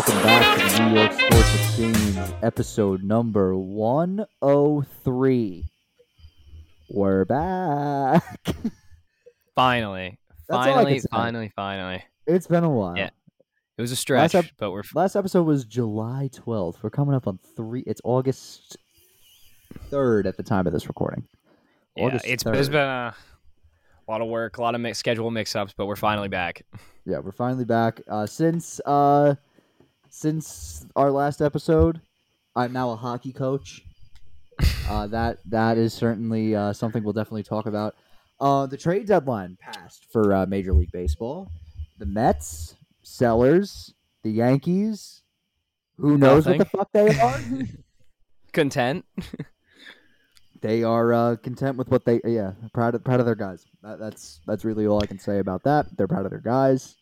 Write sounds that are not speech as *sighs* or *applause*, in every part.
Welcome back to the New York Sports Exchange, episode number 103. We're back. Finally, That's all I can finally, say. finally, finally. It's been a while. Yeah. It was a stretch, ep- but we're Last episode was July 12th. We're coming up on three. It's August 3rd at the time of this recording. yeah, August it's, it's 3rd. been a lot of work, a lot of mix, schedule mix-ups, but we're finally back. Yeah, we're finally back. Uh, since uh, since our last episode, I'm now a hockey coach. Uh, *laughs* that that is certainly uh, something we'll definitely talk about. Uh, the trade deadline passed for uh, Major League Baseball. The Mets, sellers, the Yankees. Who knows what the fuck they are? *laughs* Content. *laughs* they are uh, content with what they. Yeah, proud of proud of their guys. That, that's that's really all I can say about that. They're proud of their guys.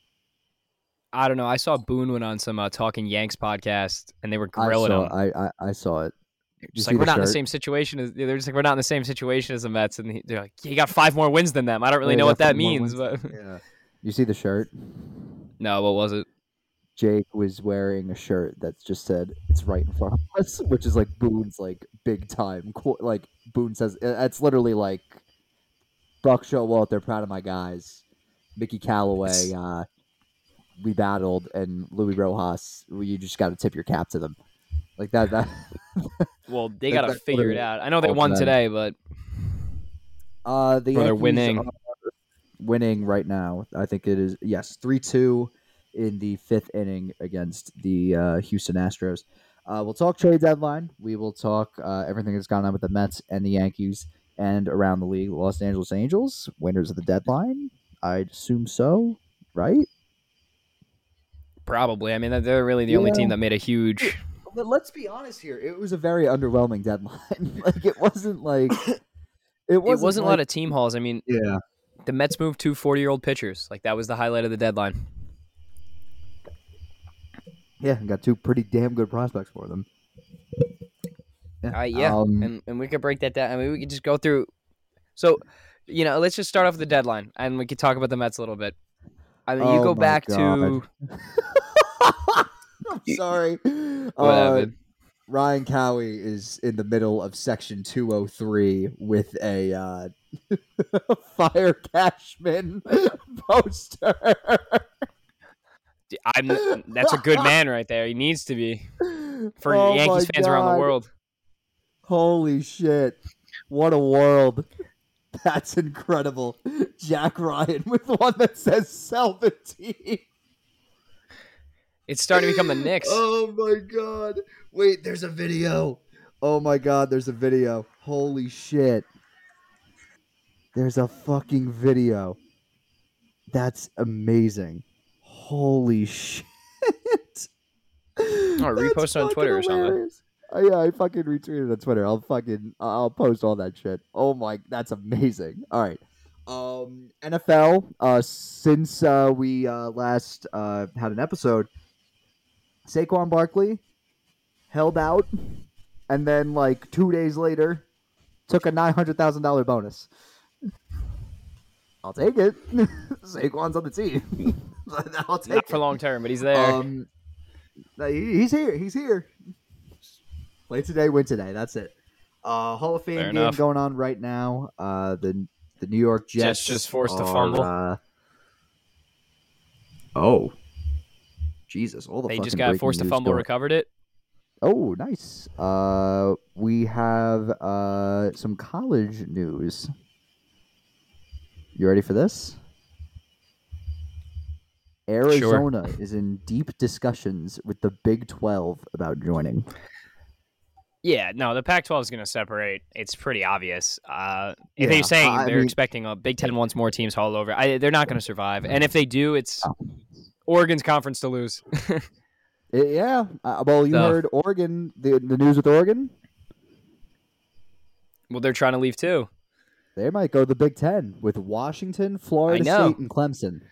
I don't know. I saw Boone went on some uh, Talking Yanks podcast, and they were I grilling saw, him. I, I I saw it. Just like we're not in the same situation as they're just like we're not in the same situation as the Mets, and he, they're like, he got five more wins than them. I don't really Yeah, know what that means, but Yeah. You see the shirt? no, what was it? Jake was wearing a shirt that just said "It's right in front of us," which is like Boone's like big time. qu- Like Boone says, uh, it's literally like Buck Showalter, proud of my guys. Mickey Callaway, uh, we battled, and Luis Rojas. You just got to tip your cap to them, like that. That *laughs* Well, they Like, got to figure it out. I know they won them. today, but uh, the they're winning. are winning right now. I think it is yes, three two in the fifth inning against the uh, Houston Astros. Uh, we'll talk trade deadline. We will talk uh, everything that's gone on with the Mets and the Yankees and around the league. Los Angeles Angels, winners of the deadline. I'd assume so, right? Probably. I mean, they're really the only Yeah. team that made a huge. But let's be honest here. It was a very underwhelming deadline. *laughs* like it wasn't like *coughs* it It wasn't, wasn't a lot of team hauls. I mean, yeah. the Mets moved two 40 year old pitchers. Like that was the highlight of the deadline. Yeah, and got two pretty damn good prospects for them. Uh, yeah, Um, and and we could break that down. I mean, we could just go through. So, you know, let's just start off with the deadline, and we could talk about the Mets a little bit. I mean, you Oh go my back to *laughs* I'm sorry. Uh. Ryan Cowie is in the middle of section 203 with a uh, *laughs* fire Cashman *laughs* poster. I'm that's a good man right there. He needs to be for Oh Yankees my fans around the world. Holy shit. What a world. *laughs* That's incredible. Jack Ryan with one that says sell the team. It's starting to become the Knicks. *gasps* Oh my god. Wait, there's a video. Oh my god, there's a video. Holy shit. There's a fucking video. That's amazing. Holy *laughs* shit. Oh, repost on Twitter or something. Oh, yeah, I fucking retweeted on Twitter. I'll fucking I'll post all that shit. Oh my, that's amazing. All right. Um, NFL. Uh, since uh, we uh, last uh, had an episode, Saquon Barkley held out, and then like two days later, took a nine hundred thousand dollar bonus. I'll take it. *laughs* Saquon's on the team. *laughs* I'll take Not it. for long term, but he's there. Um, he- he's here. He's here. Play today, win today. That's it. Uh, Hall of Fame Fair game enough. going on right now. Uh, the the New York Jets Jets just forced a fumble. Uh, oh, Jesus! All the they just got forced to fumble, going- recovered it. Oh, nice. Uh, we have uh some college news. You ready for this? Arizona is in deep discussions with the Big 12 about joining. Yeah, no, the Pac-12 is going to separate. It's pretty obvious. Uh, if Yeah, they're saying I they're mean- expecting a Big Ten wants more teams all over, I, they're not going to survive. And if they do, it's Oh. Oregon's conference to lose. *laughs* Yeah. Uh, well, you So- heard Oregon, the, the news with Oregon? well, they're trying to leave too. They might go the Big 10 with Washington, Florida. State, and Clemson.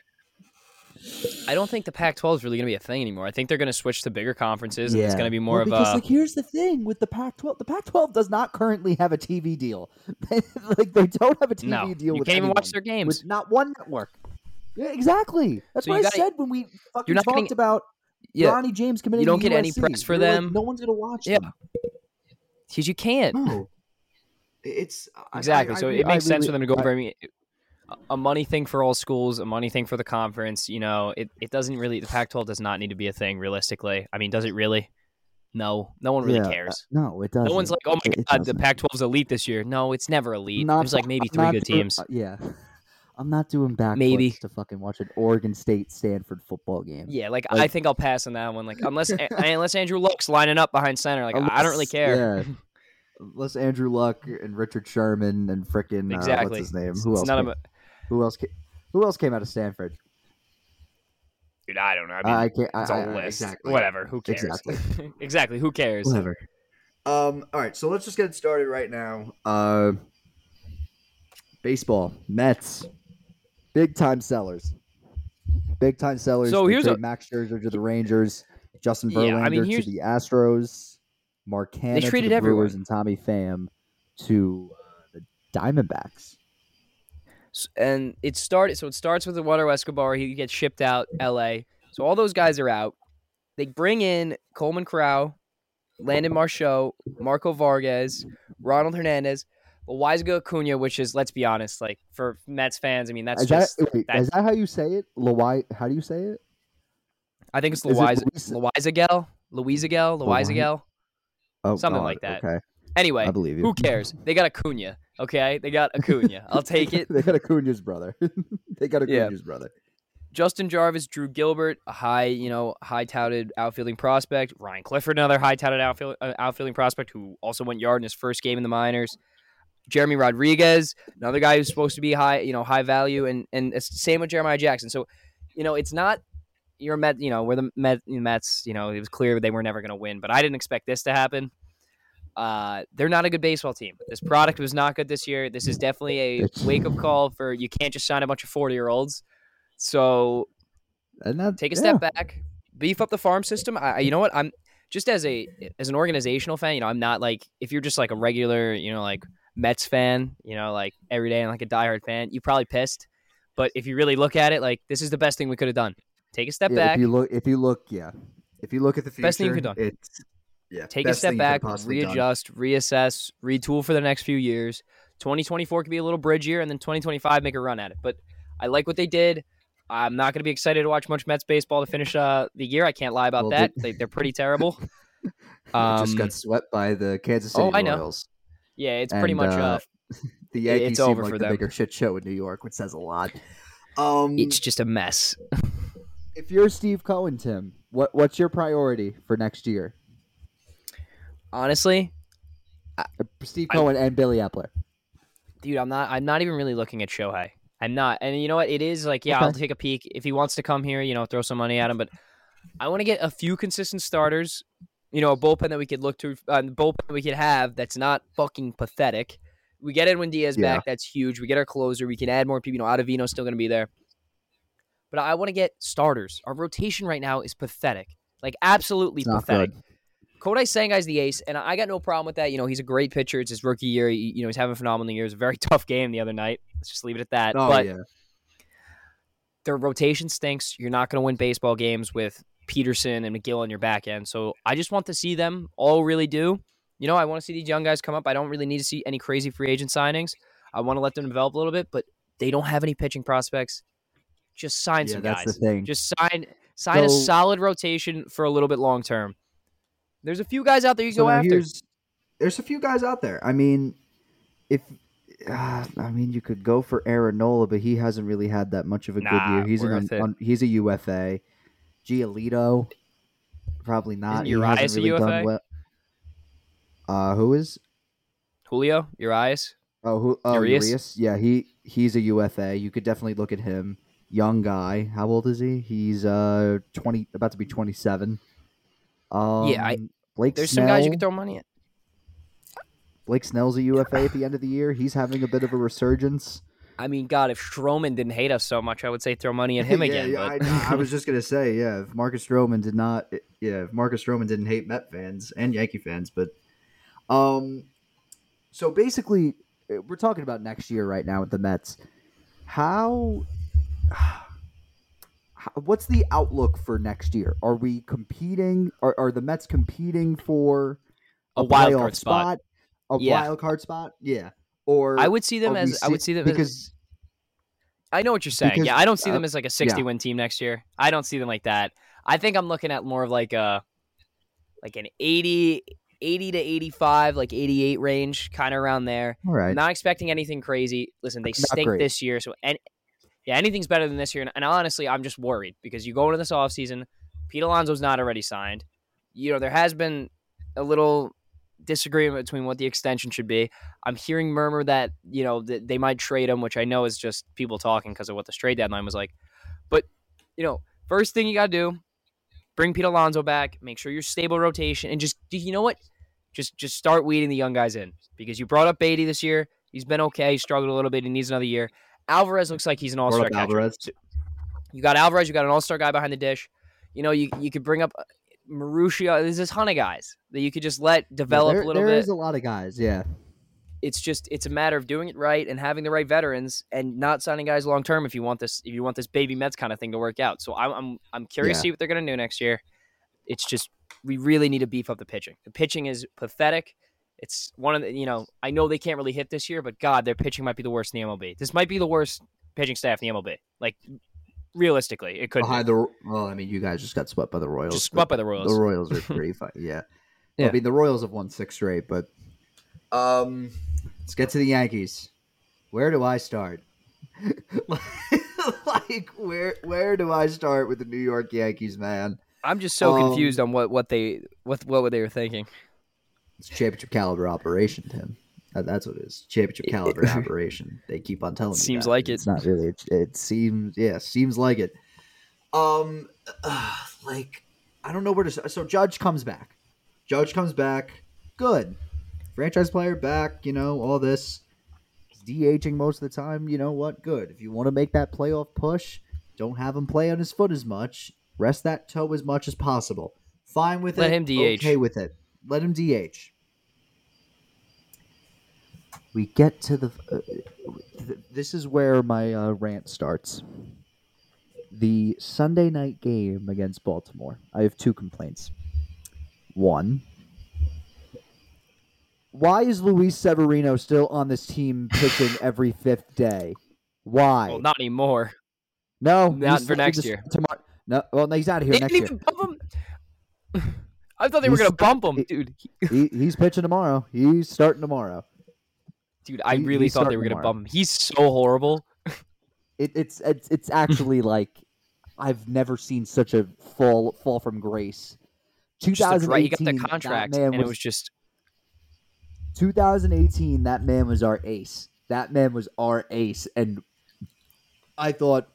I don't think the Pac-12 is really going to be a thing anymore. I think they're going to switch to bigger conferences, and it's going to be more Well, of because, a. like, here's the thing with the Pac-12. The Pac-12 does not currently have a TV deal. *laughs* like, they don't have a TV no, deal you with can't even watch their games. with not one network. Yeah, exactly. That's So what I gotta- said when we fucking not talked getting- about. Yeah. Ronnie James committing. You don't to get any USC. press for You're like, them. no one's gonna watch Yeah. because you can't. No, it's Exactly. I- I so re- it makes I sense really- for them to go I- over. I mean, a money thing for all schools, a money thing for the conference. You know, it, it doesn't really. The Pac-12 does not need to be a thing realistically. I mean, does it really? No, no one really Yeah, uh, cares. No, it doesn't. No one's like, oh my It- it god, the doesn't. Pac-12's elite this year. No, it's never elite. Not- There's like maybe three good doing- teams. uh, yeah, *laughs* I'm not doing backflips Maybe. to fucking watch an Oregon State Stanford football game. Yeah, like, I think I'll pass on that one. Like unless *laughs* unless Andrew Luck's lining up behind center, like I don't really care. Yeah. *laughs* Unless Andrew Luck and Richard Sherman and frickin' uh, Exactly. what's his name? It's- Who it's else? none of it. Who else? Came, who else came out of Stanford? Dude, I don't know. I mean, I, I can't. I, it's a I- I- list. exactly. Whatever. Who cares? Exactly. *laughs* exactly. Who cares? Whatever. Um. All right. So let's just get started right now. Uh. Baseball. Mets. Big time sellers. Big time sellers. So They here's trade a- Max Scherzer to the Rangers. Justin Yeah, Verlander I mean, to the Astros. Mark Canha to traded the everyone. Brewers and Tommy Pham to uh, the Diamondbacks. And it started so it starts with Eduardo Escobar. He gets shipped out L.A. So all those guys are out. They bring in Coleman Corral, Landon Marceaux, Marco Vargas, Ronald Hernandez, Loizaga Acuna, which is let's be honest, like for Mets fans, I mean that's is just that, wait, that's- is that how you say it? Lawai, how do you say it? I think it's is it Loiz Luis- Loizagel, Louisagel, Loizagel, Oh, Something God, like that. Okay, Anyway, I believe you. who cares? They got Acuna. Okay, they got Acuna. I'll *laughs* take it. they got Acuna's brother. *laughs* they got Yeah. Acuna's brother. Justin Jarvis, Drew Gilbert, a high, you know, high touted outfielding prospect. Ryan Clifford, another high touted outfield, uh, outfielding prospect who also went yard in his first game in the minors. Jeremy Rodriguez, another guy who's supposed to be high, you know, high value, and and it's the same with Jeremiah Jackson. So, you know, it's not you're Met, you know, we're the Met, Mets. You know, it was clear they were never going to win, but I didn't expect this to happen. Uh, they're not a good baseball team. This product was not good this year. This is definitely a wake up call for you can't just sign a bunch of forty year olds. So And that, take a yeah. step back, beef up the farm system. I, you know what? I'm just as a as an organizational fan. You know, I'm not like if you're just like a regular, you know, like Mets fan. You know, like every day and like a diehard fan, you probably pissed. But if you really look at it, like this is the best thing we could have done. Take a step Yeah, back, If you look, if you look, yeah. If you look at the future, Best thing you could've done. it's yeah. take a step thing you could've back, possibly done. readjust, reassess, retool for the next few years. 2024 could be a little bridge year, and then 2025 make a run at it. But I like what they did. I'm not going to be excited to watch much Mets baseball to finish uh, the year. I can't lie about Well, that. they- They, they're pretty terrible. *laughs* They Um, just got swept by the Kansas City oh, I know. Royals. yeah, it's pretty much. uh, Uh, *laughs* The Yankees it's seem over like for the them. bigger shit show in New York, which says a lot. *laughs* Um, it's just a mess. if you're Steve Cohen, Tim, what what's your priority for next year? Honestly, Steve I- Cohen and Billy Eppler. dude, I'm not. I'm not even really looking at Shohei. I'm not. And you know what? It is like, yeah, I'll take a peek if he wants to come here. You know, throw some money at him. But I want to get a few consistent starters. You know, a bullpen that we could look to, uh, bullpen we could have that's not fucking pathetic. We get Edwin Diaz Yeah. back. That's huge. We get our closer. We can add more people. You know, Ottavino's still going to be there. But I want to get starters. Our rotation right now is pathetic. Like absolutely pathetic. good. Kodai Senga's the ace, and I got no problem with that. You know, he's a great pitcher. It's his rookie year. He- you know, he's having a phenomenal year. It was a very *laughs* tough game the other night. Let's just leave it at that. Oh but yeah, their rotation stinks. You're not going to win baseball games with Peterson and Megill on your back end. So I just want to see them all really do. You know, I want to see these young guys come up. I don't really need to see any crazy free agent signings. I want to let them develop a little bit, but they don't have any pitching prospects. Just sign yeah. some That's guys. the thing. Just sign sign a solid rotation for a little bit long term. There's a few guys out there you So go after. There's a few guys out there. I mean, if uh, I mean, you could go for Aaron Nola, but he hasn't really had that much of a good year. He's an un, he's a UFA. Giolito, probably not. Isn't Urias hasn't a UFA? done well. Uh, who is? Julio, Urias. Oh, who? Oh, Urias? Urias. Yeah, he he's a UFA. You could definitely look at him. Young guy. How old is he? He's uh twenty, about to be twenty seven. Um, Yeah, I- Blake There's Snell. some guys you can throw money at. Blake Snell's a UFA at the end of the year. He's having a bit of a resurgence. I mean, God, if Stroman didn't hate us so much, I would say throw money at *laughs* him Yeah, again. yeah, but I, I was just gonna say, yeah, if Marcus Stroman did not, yeah, if Marcus Stroman didn't hate Met fans and Yankee fans, but, um, so basically, uh, we're talking about next year right now with the Mets. How, h- what's the outlook for next year? Are we competing? Are, are the Mets competing for A wild card spot. A Yeah. wild card spot? Yeah. Or I would see them as I would see them because as I know what you're saying. because, yeah, I don't see uh, them as like a 60 win team next year. I don't see them like that. I think I'm looking at more of like a like an 80 80 to 85, like 88 range, kind of around there. all right. Not expecting anything crazy. Listen, they Not stink great. this year, so and yeah, anything's better than this year. And, and honestly, I'm just worried because you go into this offseason, Pete Alonso's not already signed. You know, there has been a little disagreement between what the extension should be. I'm hearing murmur that you know they might trade him, which I know is just people talking because of what the trade deadline was like. But you know, first thing you got to do, bring Pete Alonso back, make sure you're stable rotation, and just you know what, just just start weeding the young guys in because you brought up Baty this year. He's been okay. He struggled a little bit. He needs another year. Alvarez looks like he's an all star. Alvarez. You got Alvarez. You got an all star guy behind the dish. You know, you you could bring up uh, Mauricio. There's a ton of guys that you could just let develop there, a little there bit There is a lot of guys. Yeah. it's just it's a matter of doing it right and having the right veterans and not signing guys long term if you want this if you want this baby Mets kind of thing to work out. So I'm I'm I'm curious Yeah. to see what they're gonna do next year. It's just we really need to beef up the pitching. The pitching is pathetic. It's one of the you know I know they can't really hit this year, but God, their pitching might be the worst in the MLB. This might be the worst pitching staff in the MLB. Like realistically, it could be. Behind the well, I mean, you guys just got swept by the Royals. just swept by the Royals. The Royals are *laughs* pretty fun. Yeah. Yeah. I mean, the Royals have won six straight, but um, let's get to the Yankees. Where do I start? *laughs* like, where where do I start with the New York Yankees, man? I'm just so Um, confused on what what they what what they were thinking. It's championship caliber operation, Tim. That's what it is. Championship caliber *laughs* operation. They keep on telling me. Seems that. like it. It's not really. It, it seems. Yeah, seems like it. Um, uh, *sighs* like I don't know where to. So Judge comes back. Judge comes back. Good. Franchise player back. You know all this. He's DHing most of the time. You know what? Good. If you want to make that playoff push, don't have him play on his foot as much. Rest that toe as much as possible. Fine with Let it. him DH. Okay with it. Let him DH. We get to the. Uh, th- this is where my uh, rant starts. The Sunday night game against Baltimore. I have two complaints. One. Why is Luis Severino still on this team pitching every fifth day? Why? Well, not anymore. no, not for next year. Tomorrow. No, well, no, he's out of here They next year. Even bump him. I thought they were He's- gonna bump him, he- dude. he, he's pitching tomorrow. He's starting tomorrow. Dude, I really thought they were gonna tomorrow. bump him. He's so horrible. *laughs* It, it's it's it's actually *laughs* like I've never seen such a fall fall from grace. Just a dra- he got the contract, man and it was was just 2018. That man was our ace. That man was our ace, and I thought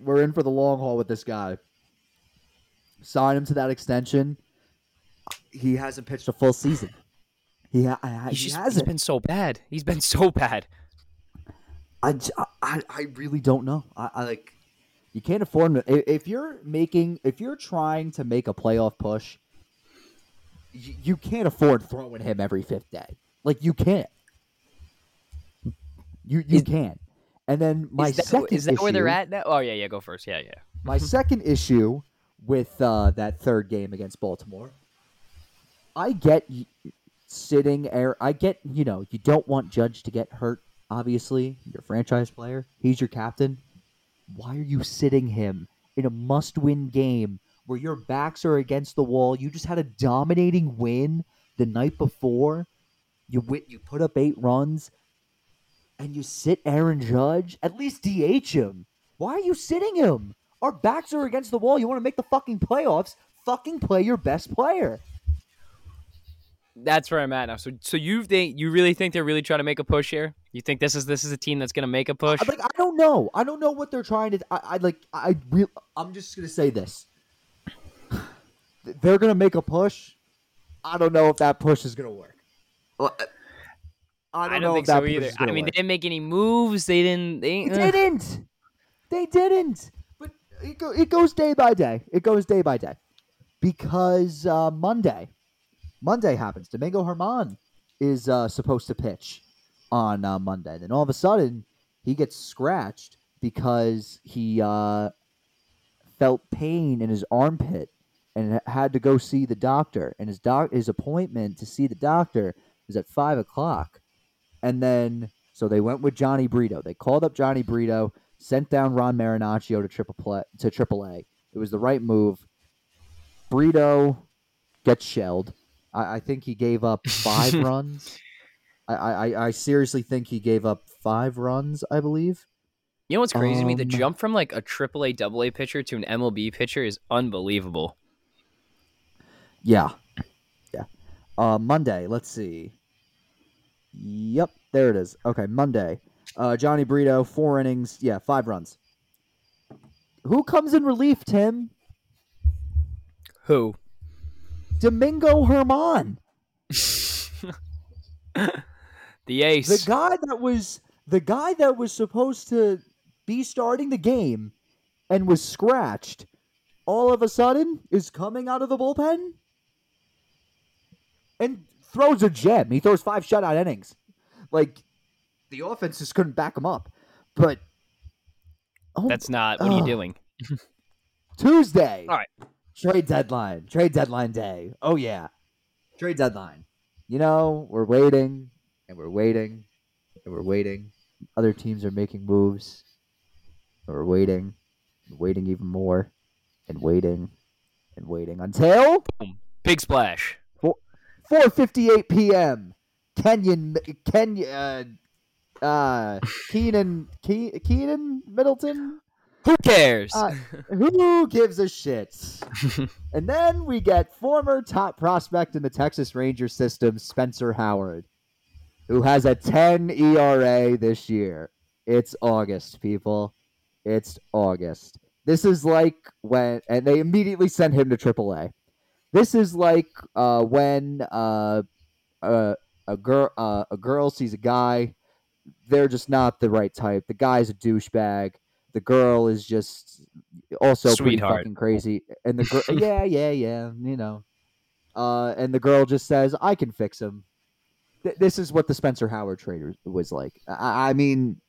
we're in for the long haul with this guy. Sign him to that extension. He hasn't pitched a full season. He, ha- I- he's he just hasn't. been so bad. He's been so bad. I, I, I really don't know. I, I like you can't afford to- If you're making, if you're trying to make a playoff push, you, you can't afford throwing him every fifth day. Like you can't. You you Is- can't. And then my is that, second is that where they're issue- at now? Oh yeah, yeah. Go first. Yeah, yeah. my second issue with uh, that third game against Baltimore, I get sitting air. I get you know you don't want Judge to get hurt. Obviously, you're a franchise player. He's your captain. Why are you sitting him in a must-win game where your backs are against the wall? You just had a dominating win the night before. You win, you put up eight runs, and you sit Aaron Judge. At least DH him. Why are you sitting him? Our backs are against the wall. You want to make the fucking playoffs? Fucking play your best player. That's where I'm at now. So, so you think you really think they're really trying to make a push here? You think this is this is a team that's gonna make a push? I- Like I don't know. I don't know what they're trying to. I, I like. I real. I'm just gonna say this. They're gonna make a push. I don't know if that push is gonna work. Well, I don't, I know don't if think that so push either. is I gonna mean, they didn't make any moves. They didn't. They, They didn't. They didn't. But it, go, it goes day by day. It goes day by day. Because uh, Monday, Monday happens. Domingo Germán is uh, supposed to pitch on uh, Monday. Then all of a sudden, he gets scratched because he uh, felt pain in his armpit and had to go see the doctor. And his doc his appointment to see the doctor is at five o'clock. And then so they went with Jhony Brito. They called up Jhony Brito, sent down Ron Marinaccio to triple play, to AAA. It was the right move. Brito gets shelled. I, I think he gave up *laughs* five runs. I, I, I seriously think he gave up five runs, I believe. You know what's crazy to me? The Um, jump from like a AAA, AA pitcher to an MLB pitcher is unbelievable. Yeah. Yeah. Uh, Monday, let's see. Yep, there it is. Okay, Monday. Uh, Jhony Brito, four innings. Yeah, five runs. Who comes in relief, Tim? Who? Domingo Germán. *laughs* The ace. The guy that was the guy that was supposed to be starting the game and was scratched all of a sudden is coming out of the bullpen and throws a gem. He throws five shutout innings. Like the offense just couldn't back him up. But oh, That's not. What are you doing? *laughs* Tuesday. All right. Trade deadline. Trade deadline day. Oh yeah. Trade deadline. You know, we're waiting and we're waiting and we're waiting. Other teams are making moves. And we're waiting, and waiting even more, and waiting, and waiting until Big splash. 4:58 p.m. Kenyon, Kenya, uh, uh, Keenan, Ke- Keynan Middleton. Who cares? Uh, who gives a shit? *laughs* and then we get former top prospect in the Texas Ranger system, Spencer Howard, who has a 10 ERA this year. It's August, people. It's August. This is like when, and they immediately sent him to AAA. This is like uh, when uh, uh, a girl uh, a girl sees a guy, they're just not the right type. The guy's a douchebag. The girl is just also pretty fucking crazy, and the girl, *laughs* yeah, yeah, yeah, you know, uh, and the girl just says, "I can fix him." Th- this is what the Spencer Howard trader was like. I, I mean,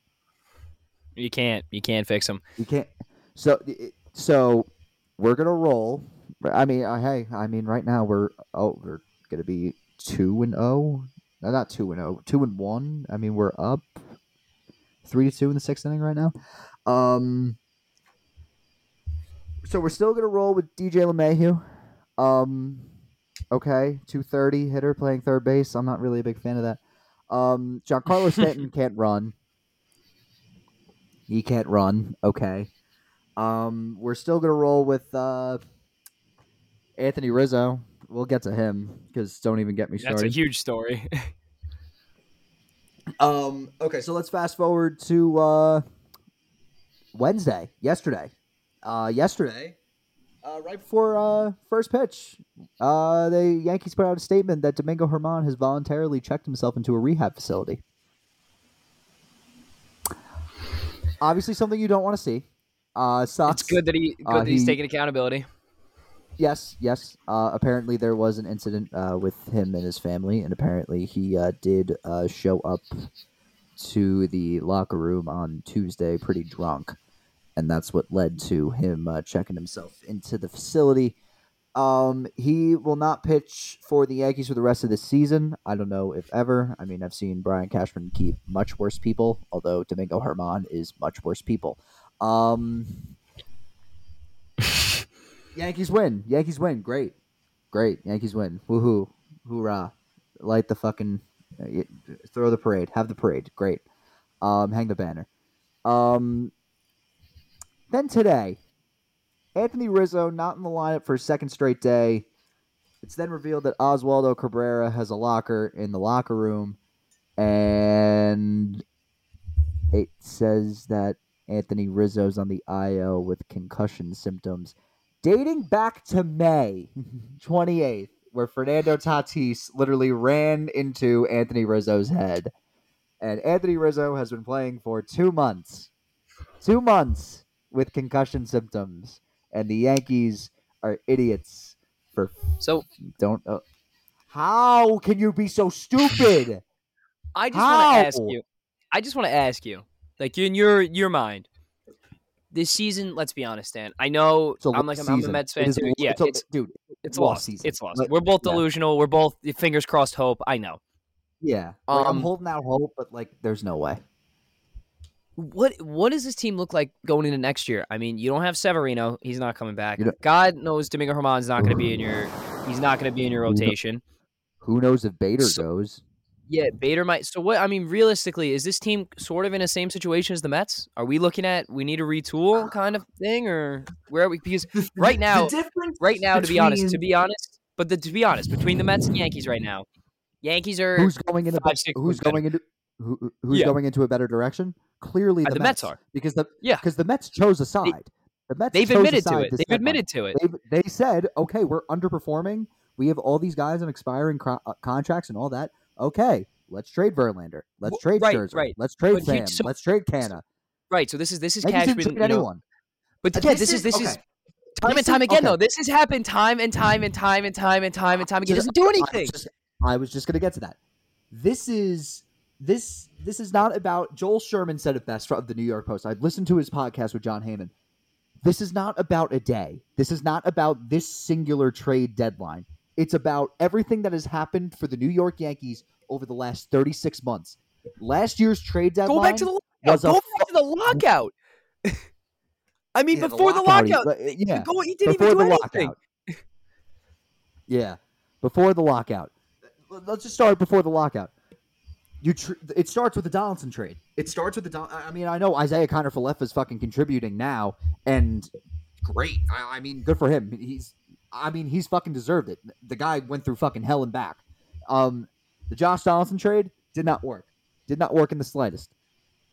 you can't. You can't fix him. you can't. So, so we're gonna roll. I mean, uh, hey, I mean, right now we're oh, we're gonna be two and oh, no, not two and oh, two and one. I mean, we're up three to two in the sixth inning right now. Um, so we're still gonna roll with DJ LeMahieu. Um, okay, two thirty hitter playing third base. I'm not really a big fan of that. Um, Giancarlo *laughs* Stanton can't run. He can't run. Okay. Um, we're still gonna roll with uh, Anthony Rizzo. We'll get to him because don't even get me started. That's a huge story. *laughs* Um. Okay, so let's fast forward to uh, Wednesday. Yesterday. Uh, yesterday. Uh, right before uh, first pitch, uh, the Yankees put out a statement that Domingo Germán has voluntarily checked himself into a rehab facility. Obviously, something you don't want to see. Uh, sucks. it's good that he good Uh, that he's he- taking accountability. Yes, yes. Uh, apparently, there was an incident uh, with him and his family, and apparently, he uh, did uh, show up to the locker room on Tuesday pretty drunk, and that's what led to him uh, checking himself into the facility. Um, he will not pitch for the Yankees for the rest of the season. I don't know if ever. I mean, I've seen Brian Cashman keep much worse people, although Domingo Germán is much worse people. Um, Yankees win. Yankees win. Great. Great. Yankees win. Woohoo. Hoorah. Light the fucking uh, throw the parade. Have the parade. Great. Um hang the banner. Um then today, Anthony Rizzo not in the lineup for a second straight day. It's then revealed that Oswaldo Cabrera has a locker in the locker room and it says that Anthony Rizzo's on the IL with concussion symptoms dating back to May 28th, where Fernando Tatis literally ran into Anthony Rizzo's head. And Anthony Rizzo has been playing for two months. Two months with concussion symptoms. And the Yankees are idiots for So don't. Uh, how can you be so stupid? I just want to ask you. I just want to ask you, like in your your mind, this season, let's be honest, Dan. I know I'm like I'm, I'm a. Mets fan is too. Yeah, it's a- it's dude. it's lost lost. season. It's lost. Like, We're both yeah. delusional. We're both fingers crossed hope. I know. Yeah, like, I'm Um, holding out hope, but like, there's no way. What what does this team look like going into next year? I mean, you don't have Severino; he's not coming back. God knows Domingo Germán's not going *sighs* to be in your. He's not going to be in your rotation. Who knows if Bader So- goes? Yeah, Bader might. So what? I mean, realistically, is this team sort of in the same situation as the Mets? Are we looking at we need a retool kind of thing, or where are we? Because right now, right now, to be honest, to be honest, but the, to be honest, between the Mets and Yankees right now, Yankees are Who's going into? five, six who's wins better. going into? Who, who- who's Yeah. going into a better direction? Clearly, uh, the, the Mets are. because the Yeah. because the Mets chose a side. the Mets They've admitted to it. They've admitted to it. They they said, okay, we're underperforming. We have all these guys on expiring cro- uh, contracts and all that. Okay, let's trade Verlander. Let's trade right, Scherzer. right. Let's trade But he- Sam. so- let's trade Canha. Right. So this is this is didn't Cashman. trade know, anyone. but again, this is this is okay. time and time is- again okay. though. This has happened time and time and time and time and time and time again. It doesn't do I anything. was just, I was just gonna get to that. This is this this is not about Joel Sherman said it best of the New York Post. I listened to his podcast with Jon Heyman. This is not about a day. This is not about this singular trade deadline. It's about everything that has happened for the New York Yankees over the last 36 months. Last year's trade deadline Go back to the lockout. Go back to the lockout. I mean, uh, *laughs* Yeah, before the lockout, lockout, he- yeah, go, he didn't before even do the anything. lockout. yeah, before the lockout. Let's just start before the lockout. You tr- it starts with the Donaldson trade. It starts with the Don- I mean, I know Isiah Kiner-Falefa is fucking contributing now, and great. I, I mean, good for him. He's, I mean, he's fucking deserved it. The guy went through fucking hell and back. Um, the Josh Donaldson trade did not work. Did not work in the slightest.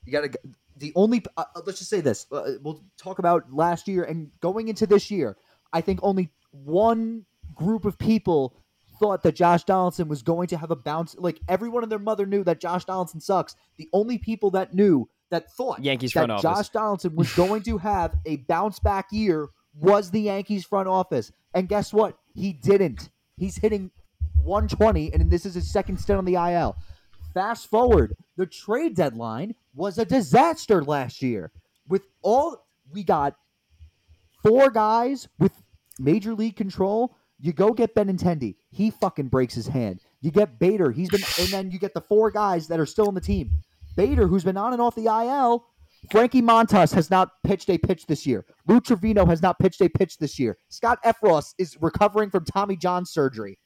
You gotta. The only. Uh, let's just say this. Uh, we'll talk about last year and going into this year. I think only one group of people thought that Josh Donaldson was going to have a bounce. Like everyone and their mother knew that Josh Donaldson sucks. The only people that knew that thought Yankees that front office. Josh Donaldson was going to have a bounce back year was the Yankees front office. And guess what? He didn't. He's hitting 120, and this is his second stint on the IL. Fast forward, the trade deadline was a disaster last year. With all we got four guys with major league control. You go get Benintendi. He fucking breaks his hand. You get Bader. He's been, and then you get the four guys that are still in the team. Bader, who's been on and off the IL. Frankie Montas has not pitched a pitch this year. Lou Trevino has not pitched a pitch this year. Scott Effross is recovering from Tommy John surgery.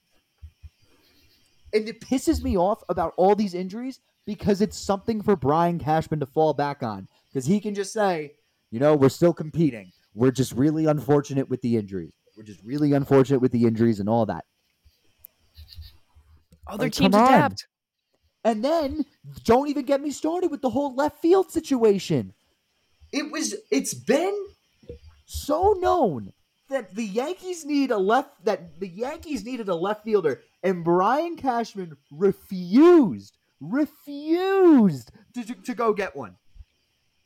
And it pisses me off about all these injuries because it's something for Brian Cashman to fall back on. Because he can just say, you know, we're still competing. We're just really unfortunate with the injuries. We're just really unfortunate with the injuries and all that. Other Like, teams adapt. And then don't even get me started with the whole left field situation. It was. It's been. So known that the Yankees need a left that the Yankees needed a left fielder, and Brian Cashman refused, refused to, to, to go get one.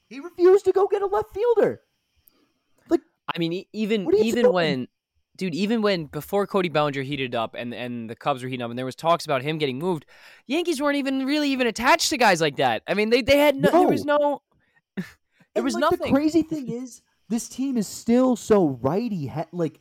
He refused to go get a left fielder. Like I mean, e- even What are you even when, dude, even when before Cody Bellinger heated up and and the Cubs were heating up and there was talks about him getting moved, Yankees weren't even really even attached to guys like that. I mean, they they had no, there was no, *laughs* there And, was like, The crazy thing is, this team is still so righty, like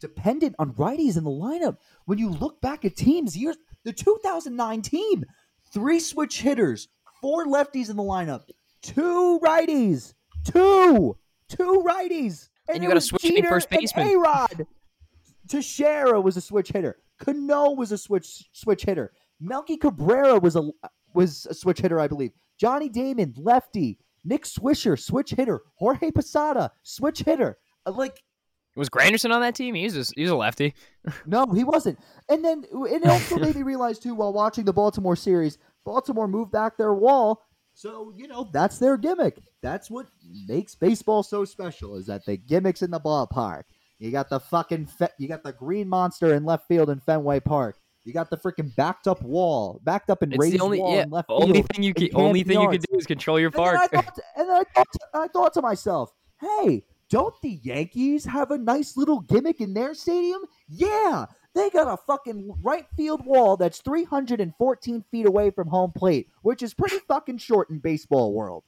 dependent on righties in the lineup. When you look back at teams, years the 2009 team, three switch hitters, four lefties in the lineup, two righties, two, two righties, And you it got a was switch hitting Jeter first and baseman. A-Rod. Teixeira was a switch hitter. Cano was a switch switch hitter. Melky Cabrera was a was a switch hitter, I believe. Johnny Damon, lefty. Nick Swisher, switch hitter. Jorge Posada, switch hitter. Uh, Like, Was Granderson on that team? He was a, he was a lefty. *laughs* no, he wasn't. And then it also *laughs* made me realize too, while watching the Baltimore series, Baltimore moved back their wall. So you know that's their gimmick. That's what makes baseball so special is that the gimmicks in the ballpark. You got the fucking fe- you got the green monster in left field in Fenway Park. You got the freaking backed up wall, backed up and It's raised only wall yeah, in left the only field. thing you can only thing you can do is control your And then, I park. thought, and then I thought, I thought to myself, hey, don't the Yankees have a nice little gimmick in their stadium? Yeah, they got a fucking right field wall that's 314 feet away from home plate, which is pretty fucking short in baseball world.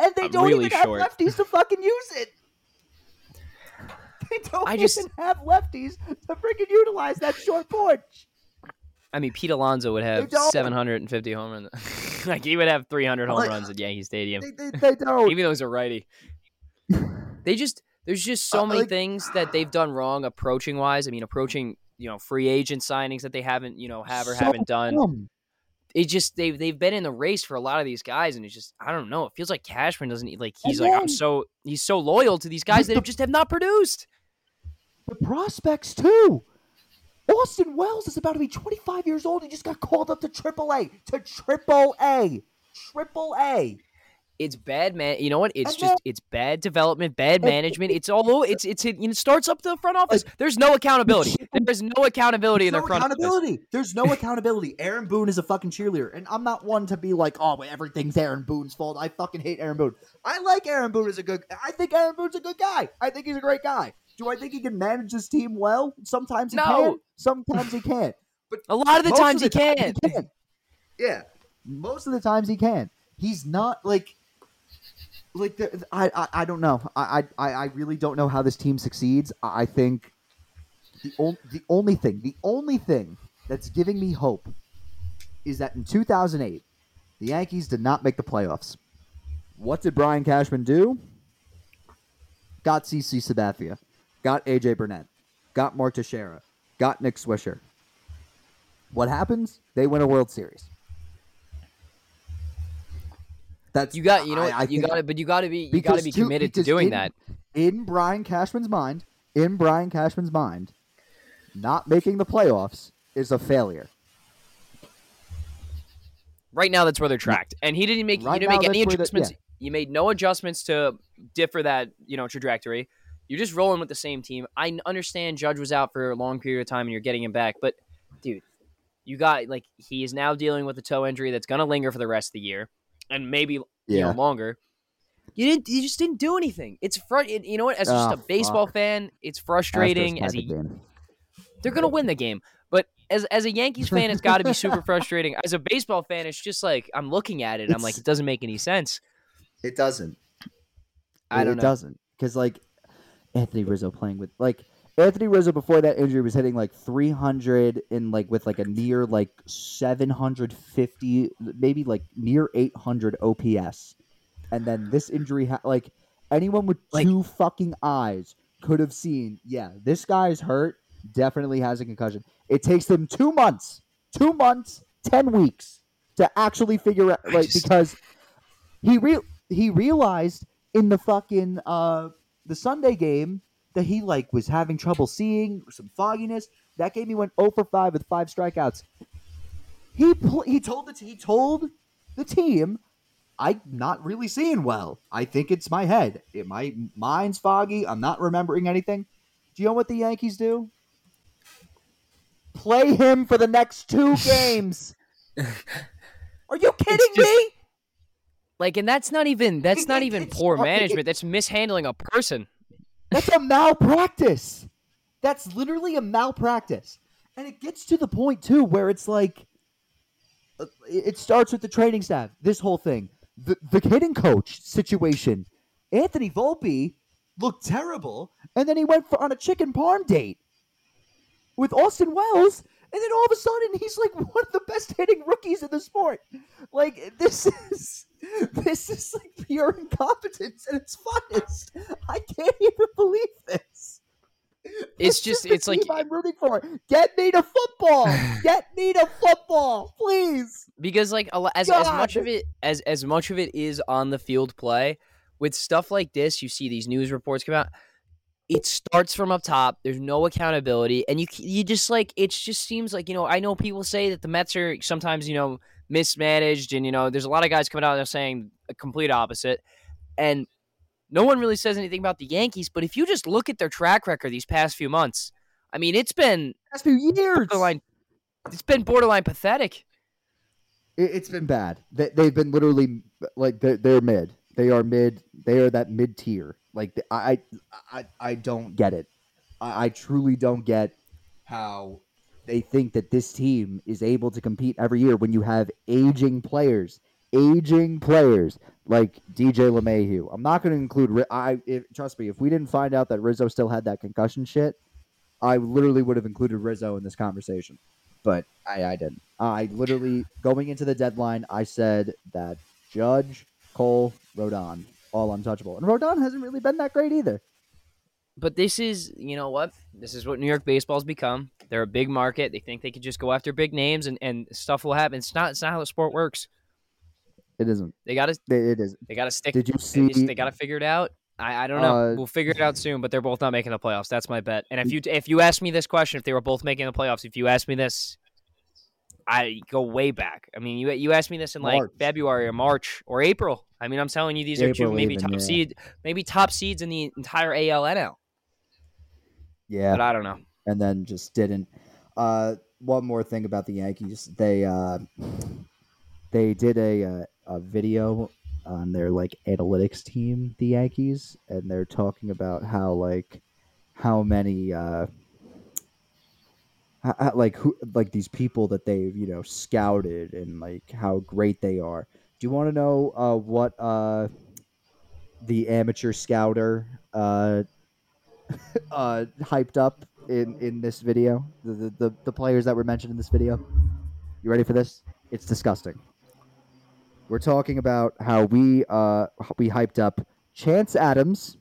and they I'm don't really even short. have lefties to fucking use it. *laughs* They don't I just- even have lefties to freaking utilize that short porch. I mean, Pete Alonso would have 750 home runs. *laughs* like he would have 300 home Like, runs at Yankee Stadium, They, they, they don't. *laughs* even though he's a righty. They just there's just so Uh, many like- things that they've done wrong approaching wise. I mean, approaching you know free agent signings that they haven't you know have or So haven't done. dumb. It just they've they've been in the race for a lot of these guys, and it's just I don't know. It feels like Cashman doesn't like he's And like I'm so he's so loyal to these guys that the- have just have not produced. The prospects too. Austin Wells is about to be 25 years old. He just got called up to AAA. To Triple A. Triple A. It's bad man. You know what? It's And just then- it's bad development, bad management. It's all it's it's it, starts up to the front office. There's no accountability. *laughs* There's no accountability in There's the no front office. accountability. There's no accountability. Aaron Boone is a fucking cheerleader, and I'm not one to be like, oh, everything's Aaron Boone's fault. I fucking hate Aaron Boone. I like Aaron Boone as a good. I think Aaron Boone's a good guy. I think he's a great guy. Do I think he can manage this team well? Sometimes he No. can. Sometimes he can't. *laughs* But A lot of the times of he time can. he can. Yeah, most of the times he can. He's not like. Like the, I, I I don't know I, I I really don't know how this team succeeds. I I think the only the only thing the only thing that's giving me hope is that in 2008 the Yankees did not make the playoffs. What did Brian Cashman do? Got CC Sabathia, got AJ Burnett, got Mark Teixeira, got Nick Swisher. What happens? They win a World Series. That's You got you know I- I you got it, but you got to be you got to be committed to doing in- that. in Brian Cashman's mind. In Brian Cashman's mind, not making the playoffs is a failure. Right now, that's where they're tracked, and he didn't make Right he didn't make any where the- adjustments. You made no adjustments to differ that you know trajectory. You're just rolling with the same team. I understand Judge was out for a long period of time, and you're getting him back, but dude, you got like he is now dealing with a toe injury that's going to linger for the rest of the year, and maybe you know longer. You didn't. You just didn't do anything. It's fr- it, You know what? As just Ah, a baseball fuck. fan, it's frustrating. As a they're gonna win the game. But as as a Yankees fan, it's got to be super *laughs* frustrating. As a baseball fan, it's just like I'm looking at it. I'm like, it doesn't make any sense. It doesn't. I it, don't it know. doesn't because like Anthony Rizzo playing with like Anthony Rizzo before that injury was hitting like 300 in like with like a near like 750 maybe like near 800 OPS and then this injury ha- like anyone with Like- two fucking eyes could have seen yeah this guy's hurt definitely has a concussion. It takes them 2 months 2 months 10 weeks to actually figure out like just- because he real he realized in the fucking uh the Sunday game that he like was having trouble seeing some fogginess. That game he went 0 for 5 with five strikeouts. He pl- he told the t- he told the team, "I'm not really seeing well. I think it's my head. It, my mind's foggy. I'm not remembering anything." Do you know what the Yankees do? Play him for the next two *laughs* games. Are you kidding just- me? Like, and that's not even that's not even *laughs* poor management. That's mishandling a person. That's a malpractice. That's literally a malpractice. And it gets to the point too where it's like uh, it it starts with the training staff. This whole thing, the the hitting coach situation. Anthony Volpe looked terrible, and then he went for, on a chicken parm date with Austin Wells, and then all of a sudden he's like one of the best hitting rookies in the sport. Like this is this is like pure incompetence at its finest. I can't even believe this. It's This just- it's like- I'm rooting for. Get me to football. *laughs* Get me to football, please. because like as as much of it as as much of it is on the field play with stuff like this you see these news reports come out it starts from up top there's no accountability and you you just like it just seems like you know I know people say that the Mets are sometimes you know mismanaged and you know there's a lot of guys coming out there saying a complete opposite and no one really says anything about the Yankees but if you just look at their track record these past few months I mean it's been Last few years, borderline it's been borderline pathetic It, it's been bad. They, they've been literally like they're, they're mid. They are mid. They are that mid tier. Like the- I, I, I don't get it. I, I truly don't get how they think that this team is able to compete every year when you have aging players, aging players like DJ LeMahieu. I'm not going to include. I if, trust me. If we didn't find out that Rizzo still had that concussion shit, I literally would have included Rizzo in this conversation. But I, I didn't. I literally going into the deadline, I said that Judge, Cole, Rodon, all untouchable, and Rodon hasn't really been that great either. But this is, you know what? This is what New York baseball's become. They're a big market. They think they can just go after big names and, and stuff will happen. It's not. It's not how the sport works. It isn't. They got to. It, it is. They got to stick. Did you see? just- they got to figure it out. I, I don't know. Uh, we'll figure it out soon. But they're both not making the playoffs. That's my bet. And if you if you ask me this question, if they were both making the playoffs, if you ask me this, I go way back. I mean, you you asked me this in like March. February or March or April. I mean, I'm telling you, these are two maybe even, top yeah. seed, maybe top seeds in the entire ALNL. yeah. But I don't know. and then just didn't. Uh, one more thing about the Yankees, they uh, they did a, uh a video on their like analytics team, the Yankees, and they're talking about how like how many uh, ho- ho- like who like these people that they've you know scouted and like how great they are. Do you want to know uh, what uh, the amateur scouter uh, *laughs* uh, hyped up in in this video. The, the the the players that were mentioned in this video. You ready for this? It's disgusting. We're talking about how we uh we hyped up Chance Adams.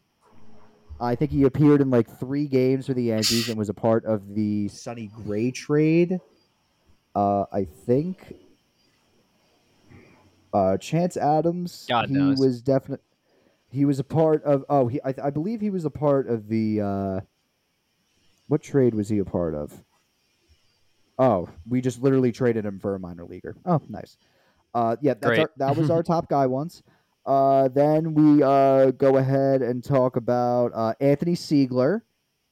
I think he appeared in like three games for the Yankees and was a part of the Sonny Gray trade. Uh, I think. Uh, Chance Adams. God he knows. was definitely. He was a part of. Oh, he. I, I believe he was a part of the. Uh, what trade was he a part of? Oh, we just literally traded him for a minor leaguer. Oh, nice. Uh, yeah, that's our, that was our *laughs* top guy once. Uh, then we uh, go ahead and talk about uh, Anthony Seigler.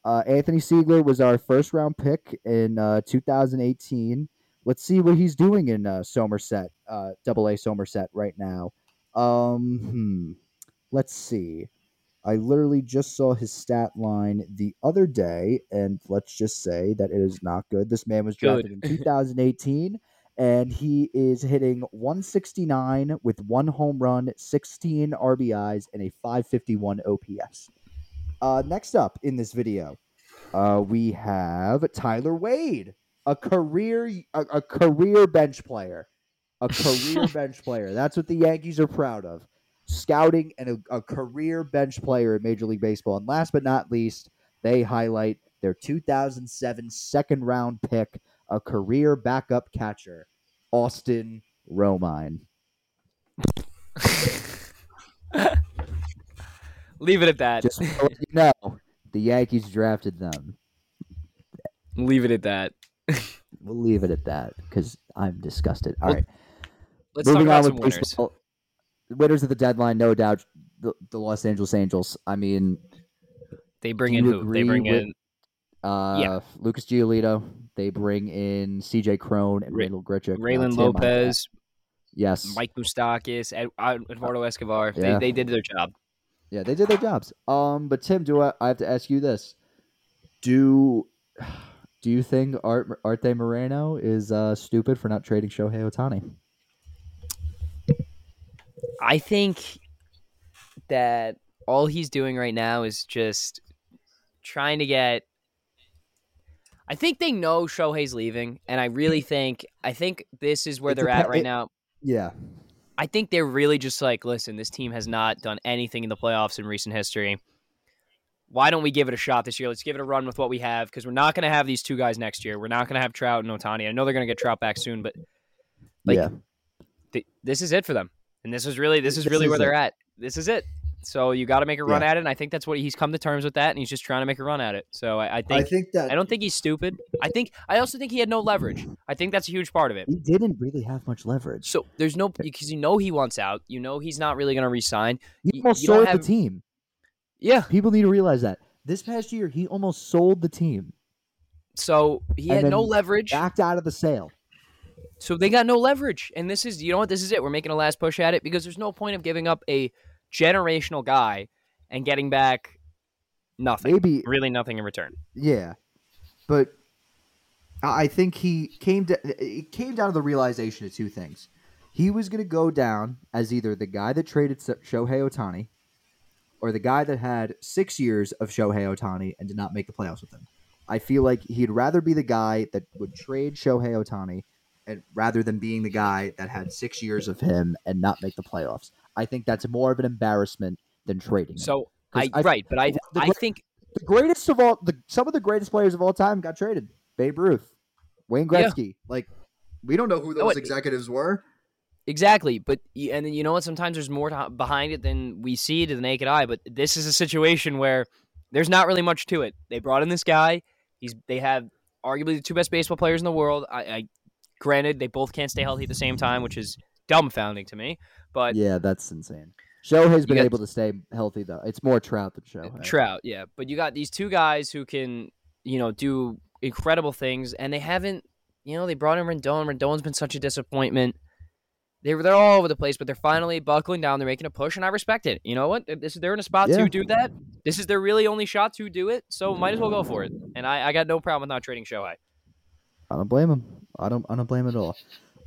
Uh, Anthony Seigler was our first round pick in uh, 2018. Let's see what he's doing in uh, Somerset, uh, Double A Somerset right now. Um, hmm. Let's see. I literally just saw his stat line the other day, and let's just say that it is not good. This man was Good. drafted in 2018, and he is hitting 169 with one home run, 16 RBIs, and a 551 OPS. Uh, next up in this video, uh, we have Tyler Wade, a career a, a career bench player, a career *laughs* bench player. That's what the Yankees are proud of scouting and a, a career bench player in Major League Baseball. And last but not least, they highlight their 2007 second round pick, a career backup catcher, Austin Romine. *laughs* Leave it at that. Just let you know, the Yankees drafted them. Leave it at that. *laughs* We'll leave it at that because I'm disgusted. All Well, right, Let's talk moving about on with winners. baseball. Winners of the deadline, no doubt, the, the Los Angeles Angels. I mean, They bring in who? They bring with- in Uh, Lucas Giolito. They bring in C.J. Cron and Ra- Randal Grichuk. uh, Raylan Lopez, Yes. Mike Moustakas, Ed, uh, Eduardo Escobar. Yeah. They, they did their job. Yeah, they did their jobs. Um, but Tim, do I, I have to ask you this? Do do you think Art Arte Moreno is uh, stupid for not trading Shohei Ohtani? I think that all he's doing right now is just trying to get. I think they know Shohei's leaving, and I really mm-hmm. think I think this is where It they're at right it- now. Yeah. I think they're really just like, listen, this team has not done anything in the playoffs in recent history. Why don't we give it a shot this year? Let's give it a run with what we have because we're not going to have these two guys next year. We're not going to have Trout and Ohtani. I know they're going to get Trout back soon, but Like, yeah. th- this is it for them. And this is really this is This really is where they're at. This is it. So you got to make a run Yeah. at it. And I think that's what he's come to terms with that, and he's just trying to make a run at it. So I, I think think that I don't think he's stupid. I think I also think he had no leverage. I think that's a huge part of it. He didn't really have much leverage. So there's no eh. because you know he wants out. You know he's not really going to resign. He almost you don't sold have- the team. Yeah. People need to realize that. This past year, he almost sold the team, So he had no leverage. backed out of the sale. So they got no leverage. And this is, you know what? This is it. We're making a last push at it because there's no point of giving up a generational guy and getting back nothing. Maybe Really nothing in return. Yeah, but I think he came to it came down to the realization of two things. he was going to go down as either the guy that traded Shohei Ohtani or the guy that had six years of Shohei Ohtani and did not make the playoffs with him. I feel like he'd rather be the guy that would trade Shohei Ohtani and rather than being the guy that had six years of him and not make the playoffs. I think that's more of an embarrassment than trading. So I, I- right, but I the I think the greatest of all, the some of the greatest players of all time got traded. Babe Ruth, Wayne Yeah. Gretzky. Like we don't know who No, those it- executives were. Exactly, but and then you know what? Sometimes there's more to, behind it than we see to the naked eye. But this is a situation where there's not really much to it. They brought in this guy. He's they have arguably the two best baseball players in the world. I, I granted they both can't stay healthy at the same time, which is dumbfounding to me. But yeah, that's insane. Shohei's been got- able to stay healthy though. It's more Trout than Shohei. Uh, Trout, yeah. But you got these two guys who can, you know, do incredible things, and they haven't, you know, they brought in Rendon. Rendon's been such a disappointment. They're they're all over the place, but they're finally buckling down. They're making a push, and I respect it. You know what? This they're in a spot Yeah. to do that. This is their really only shot to do it, so might as well go for it. And I, I got no problem with not trading Shohei. I don't blame him. I don't. I don't blame him at all.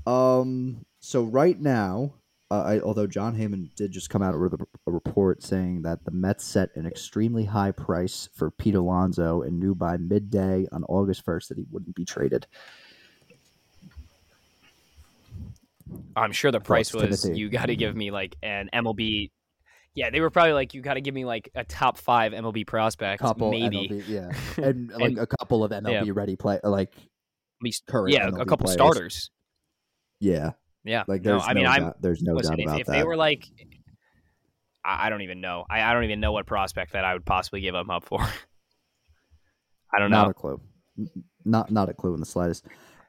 Um. So right now, uh, I, although Jon Heyman did just come out with a, a report saying that the Mets set an extremely high price for Pete Alonso and knew by midday on August first that he wouldn't be traded. I'm sure the price was Timothy? you got to give me like an MLB. Yeah, they were probably like you got to give me like a top five MLB prospect, maybe. MLB, yeah, *laughs* and like a couple of MLB ready play, like At least, current yeah, MLB a couple players. starters. Yeah, Yeah, like no, there's I mean, no I'm doubt, there's no listen. doubt about if that. If they were like, I, don't even know. I, I don't even know what prospect that I would possibly give them up for. *laughs* I don't not know. a clue, not not a clue in the slightest.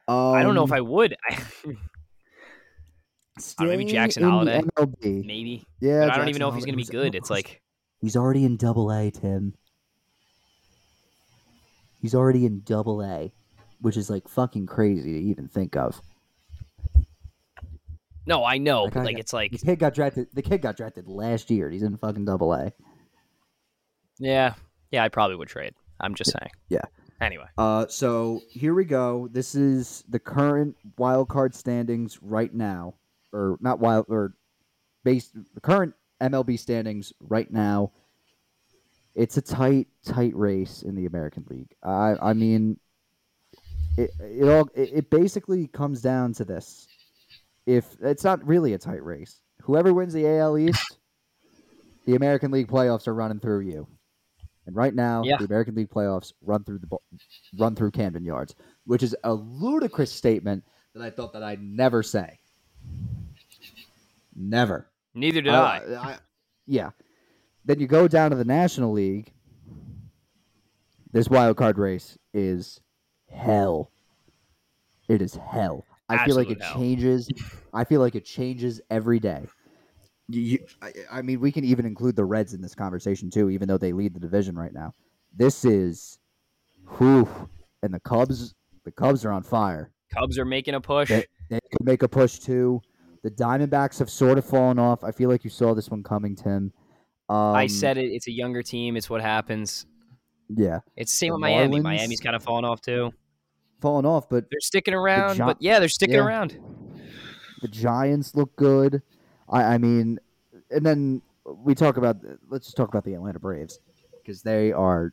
Um, I don't know if I would. I, *laughs* don't maybe Jackson Holliday. MLB. maybe, Yeah, but I don't Jackson even know if he's going to be good. It's like He's already in double A, Tim. He's already in double A, which is like fucking crazy to even think of. no, I know, Like, but I like got- it's like The kid got drafted. The kid got drafted last year. He's in fucking double A. yeah, yeah. I probably would trade. I'm just saying. Yeah. Anyway, Uh, so here we go. This is the current wild card standings right now, or not wild, or based the current MLB standings right now. It's a tight, tight race in the American League. I, I mean, it, it all, it, it basically comes down to this. If it's not really a tight race, whoever wins the AL East, the American League playoffs are running through you. And right now, Yeah. the American League playoffs run through the run through Camden Yards, which is a ludicrous statement that I thought that I'd never say. Never. neither did I. I- yeah. Then you go down to the National League. This wild card race is hell. It is hell. I feel like it hell. changes. I feel like it changes every day. You, you, I, I mean, we can even include the Reds in this conversation too, even though they lead the division right now. This is, whew, and the Cubs. The Cubs are on fire. Cubs are making a push. They, they could make a push too. The Diamondbacks have sort of fallen off. I feel like you saw this one coming, Tim. Um, I said it. It's a younger team. It's what happens. Yeah, It's the same The with Miami. Marlins- Miami's kind of fallen off too. Falling off, but They're sticking around, Gi- but yeah, they're sticking yeah. around. the Giants look good. I, I mean, and then we talk about. Let's just talk about the Atlanta Braves because they are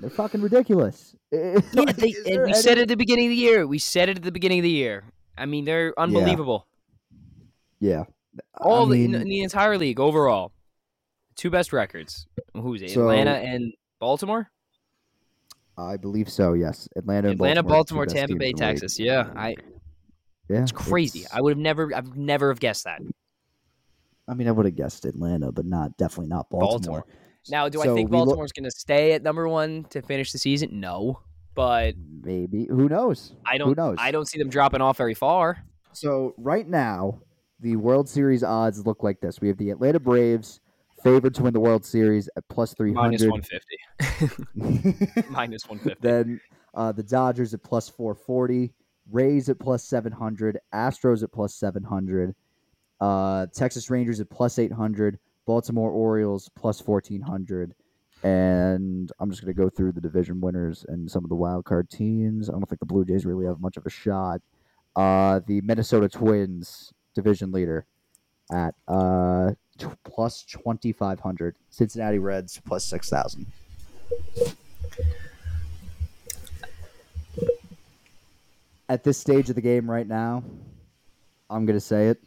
they're fucking ridiculous. *laughs* Yeah, they, we any- said it at the beginning of the year. We said it at the beginning of the year. I mean, they're unbelievable. Yeah, All I the, in, mean, in the entire league overall, two best records. Who's it? So- Atlanta and Baltimore. I believe so. Yes, Atlanta, Atlanta, Baltimore, Baltimore, are the two best Tampa Bay, league. Texas. Yeah, I. Yeah, It's crazy. it's- I would have never. I've never have guessed that. I mean, I would have guessed Atlanta, but not definitely not Baltimore. Baltimore. Now, do I think look- Baltimore's going to stay at number one to finish the season? No, but Maybe who knows? I don't. Who knows? I don't see them dropping off very far. So right now, the World Series odds look like this: we have the Atlanta Braves favored to win the World Series at plus 300. Minus 150. *laughs* Minus 150. then uh, the Dodgers at plus four forty, Rays at plus seven hundred, Astros at plus seven hundred, uh, Texas Rangers at plus eight hundred, Baltimore Orioles plus fourteen hundred. And I'm just going to go through the division winners and some of the wild card teams. I don't think the Blue Jays really have much of a shot. Uh, the Minnesota Twins division leader at uh t- plus 2500. Cincinnati Reds plus 6000. At this stage of the game right now, I'm going to say it.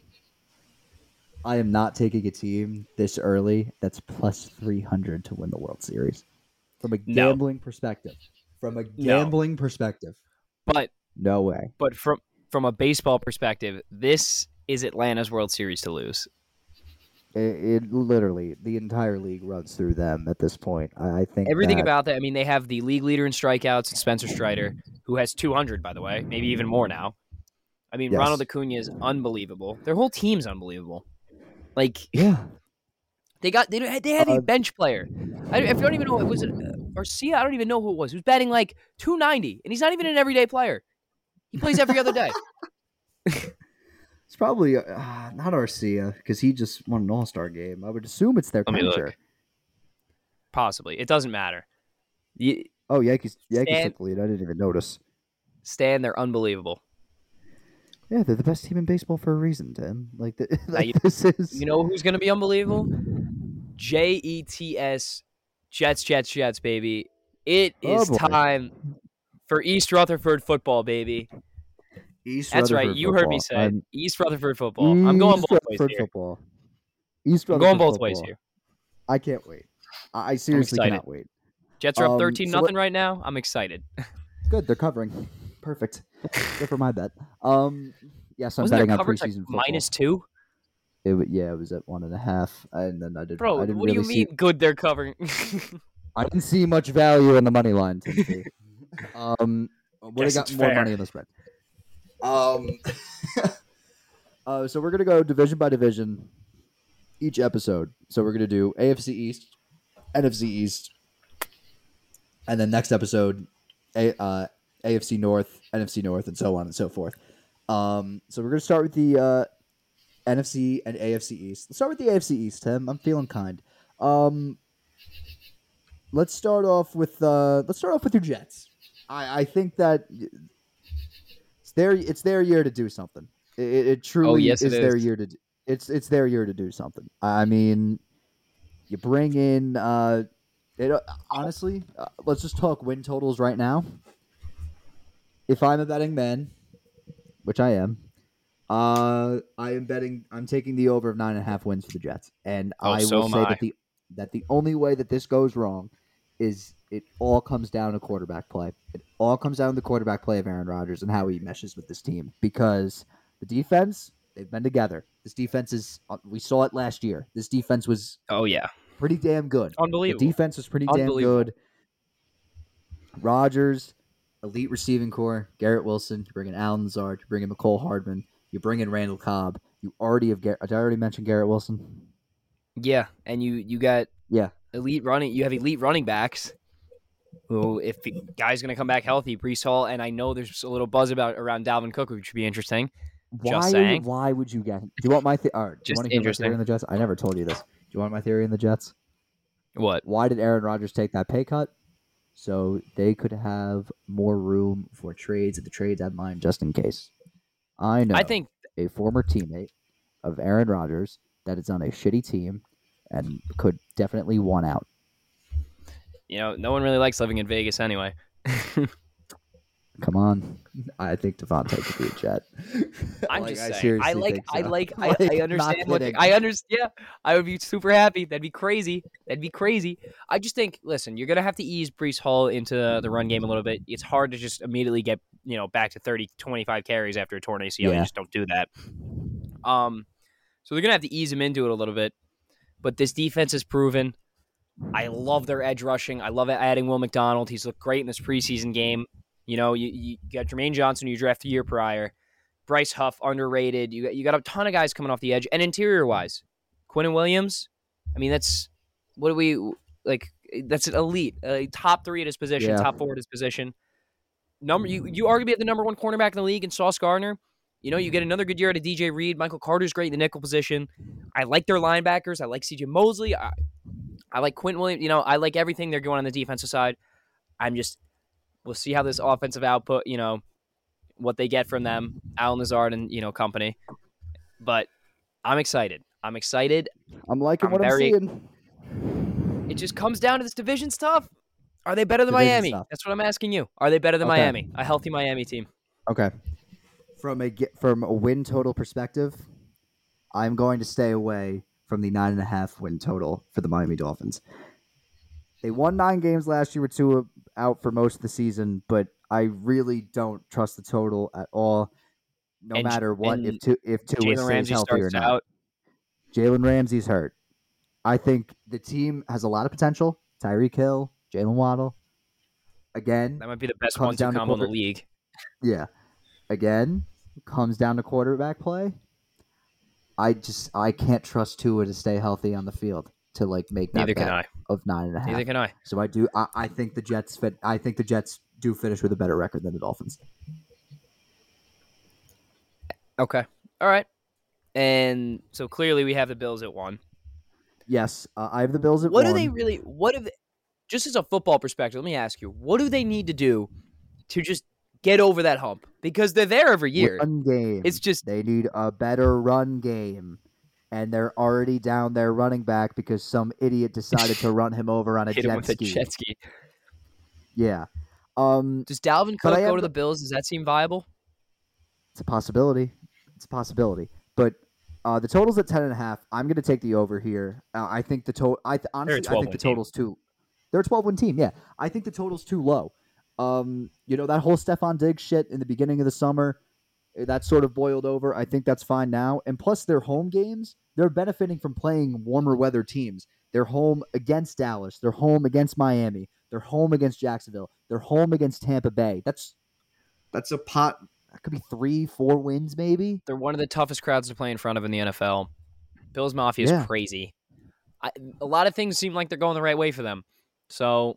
I am not taking a team this early that's plus 300 to win the World Series. From a No. gambling perspective. From a gambling perspective. But No way. but from from a baseball perspective, this is Atlanta's World Series to lose. It, it literally the entire league runs through them at this point. I, I think Everything that- about that. I mean, they have the league leader in strikeouts, Spencer Strider, who has 200, by the way, maybe even more now. I mean, Yes. Ronald Acuna is unbelievable. Their whole team's unbelievable. Like yeah. they got they don't- they have Uh, a bench player. I, if you don't even know it was it uh, Garcia. I don't even know who it was. Who's batting like 290, and he's not even an everyday player. He plays every other day. *laughs* It's probably uh, not Arcia because he just won an All Star game. I would assume it's their Let me Possibly, it doesn't matter. You, Oh, Yankees. Yankees Stan- took the lead. I didn't even notice. Stan, they're unbelievable. Yeah, they're the best team in baseball for a reason, Tim. Like, the, *laughs* like you- this is. You know who's going to be unbelievable? J E T S, Jets, Jets, Jets, baby. It is Oh, time for East Rutherford football, baby. East That's right. Rutherford You heard me say. I'm- East Rutherford football. I'm going East both ways Rutherford here. football. East I'm going both ways here. I can't wait. I, I seriously cannot wait. Jets are up Um, 13 so nothing right now. I'm excited. *laughs* Good, they're covering. Perfect. Good for my bet. Um, yes, I'm Wasn't betting on like preseason football. minus two? It, yeah, it was at one and a half, and then I did. Bro, I didn't what do you mean see. good they're covering? *laughs* I didn't see much value in the money line. Timothy. *laughs* um, would have got more fair. money in the spread. Um. *laughs* uh, so we're gonna go division by division each episode. So we're gonna do AFC East, NFC East, and then next episode, A, uh, AFC North, NFC North, and so on and so forth. Um, so we're gonna start with the uh, NFC and AFC East. Let's start with the AFC East, Tim. I'm feeling kind. Um, let's start off with uh, let's start off with your Jets. I, I think that their it's their year to do something. It, it- it truly Oh, yes, is it their year to do, it's it's their year to do something. I mean, you bring in uh, it uh, honestly. Uh, let's just talk win totals right now. If I'm a betting man, which I am, uh, I am betting. I'm taking the over of nine and a half wins for the Jets, and Oh, I so will say I. that the that the only way that this goes wrong is it all comes down to quarterback play. It all comes down to the quarterback play of Aaron Rodgers and how he meshes with this team because the defense they've been together. This defense is uh, we saw it last year. This defense was oh yeah, pretty damn good. unbelievable. The defense was pretty damn good. Rodgers, elite receiving core. Garrett Wilson. You bring in Allen Lazard. You bring in Mecole Hardman. You bring in Randall Cobb. You already have. Gar- Did I already mention Garrett Wilson? Yeah, and you you got Yeah. Elite running. You have elite running backs. Who, if the guy's going to come back healthy, Breece Hall, and I know there's a little buzz about around Dalvin Cook, which should be interesting. Why? saying. Why would you get? Do you want my? All right, do you Just want to hear my theory in the Jets? I never told you this. Do you want my theory in the Jets? What? Why did Aaron Rodgers take that pay cut? So they could have more room for trades at the trade deadline, just in case. I know. I think a former teammate of Aaron Rodgers that is on a shitty team and could definitely one out. you know no one really likes living in Vegas anyway. *laughs* Come on, I think Davante could be a Jet. *laughs* I'm Like, just I saying. I like. think I like. *laughs* I, Like, I understand what. kidding. I understand. Yeah, I would be super happy. That'd be crazy. That'd be crazy. I just think. Listen, you're gonna have to ease Breece Hall into the run game a little bit. It's hard to just immediately get you know back to 30, 25 carries after a torn ACL. You just don't do that. Um, so they're gonna have to ease him into it a little bit. But this defense is proven. I love their edge rushing. I love adding Will McDonald. He's looked great in this preseason game. You know, you, you got Jermaine Johnson, you drafted a year prior. Bryce Huff, underrated. You got, you got a ton of guys coming off the edge. And interior wise, Quinnen Williams, I mean, that's what do we like? That's an elite, uh, top three at his position, Yeah. top four at his position. Number you, you arguably have the number one cornerback in the league in Sauce Gardner. You know, you get another good year out of DJ Reed. Michael Carter's great in the nickel position. I like their linebackers. I like CJ Mosley. I, I like Quentin Williams. You know, I like everything they're going on the defensive side. I'm just, we'll see how this offensive output, you know, what they get from them, Allen Lazard and, you know, company. but I'm excited. I'm excited. I'm liking I'm what very- I'm seeing. It just comes down to this division stuff. Are they better than Division Miami? stuff. That's what I'm asking you. Are they better than Okay. Miami? A healthy Miami team. Okay. From a from a win total perspective, I'm going to stay away from the nine and a half win total for the Miami Dolphins. They won nine games last year with two out for most of the season, but I really don't trust the total at all. No And matter what, if two if two Jalen Ramsey healthy or not. out. Jalen Ramsey's hurt. I think the team has a lot of potential. Tyreek Hill, Jaylen Waddle. Again, That might be the best one-two down to combo in the league. Yeah. Again, comes down to quarterback play. I just I can't trust Tua to stay healthy on the field to like make that Neither can bet I. of nine and a half. Neither can I. So I do I, I think the Jets fit I think the Jets do finish with a better record than the Dolphins. Okay. All right. And so clearly we have the Bills at one. Yes, uh, I have the Bills at What one. do they really? What do they? Just as a football perspective, let me ask you: What do they need to do to just get over that hump? Because they're there every year. Run game. It's just they need a better run game. And they're already down their running back because some idiot decided to *laughs* run him over on a hit him jet with a jet ski. Yeah. Um Does Dalvin Cook go to the Bills? Does that seem viable? It's a possibility. It's a possibility. But uh, the total's at ten and a half. I'm going to take the over here. Uh, I think the total. I th- honestly, I think the team. total's too. They're a 12 win team. Yeah, I think the total's too low. Um, you know that whole Stefon Diggs shit in the beginning of the summer, eh, that sort of boiled over. I think that's fine now. And plus, their home games, they're benefiting from playing warmer weather teams. They're home against Dallas. They're home against Miami. They're home against Jacksonville. They're home against Tampa Bay. That's that's a pot. That could be three, four wins, maybe. They're one of the toughest crowds to play in front of in the NFL. Bills Mafia is Yeah. crazy. I, a lot of things seem like they're going the right way for them. So,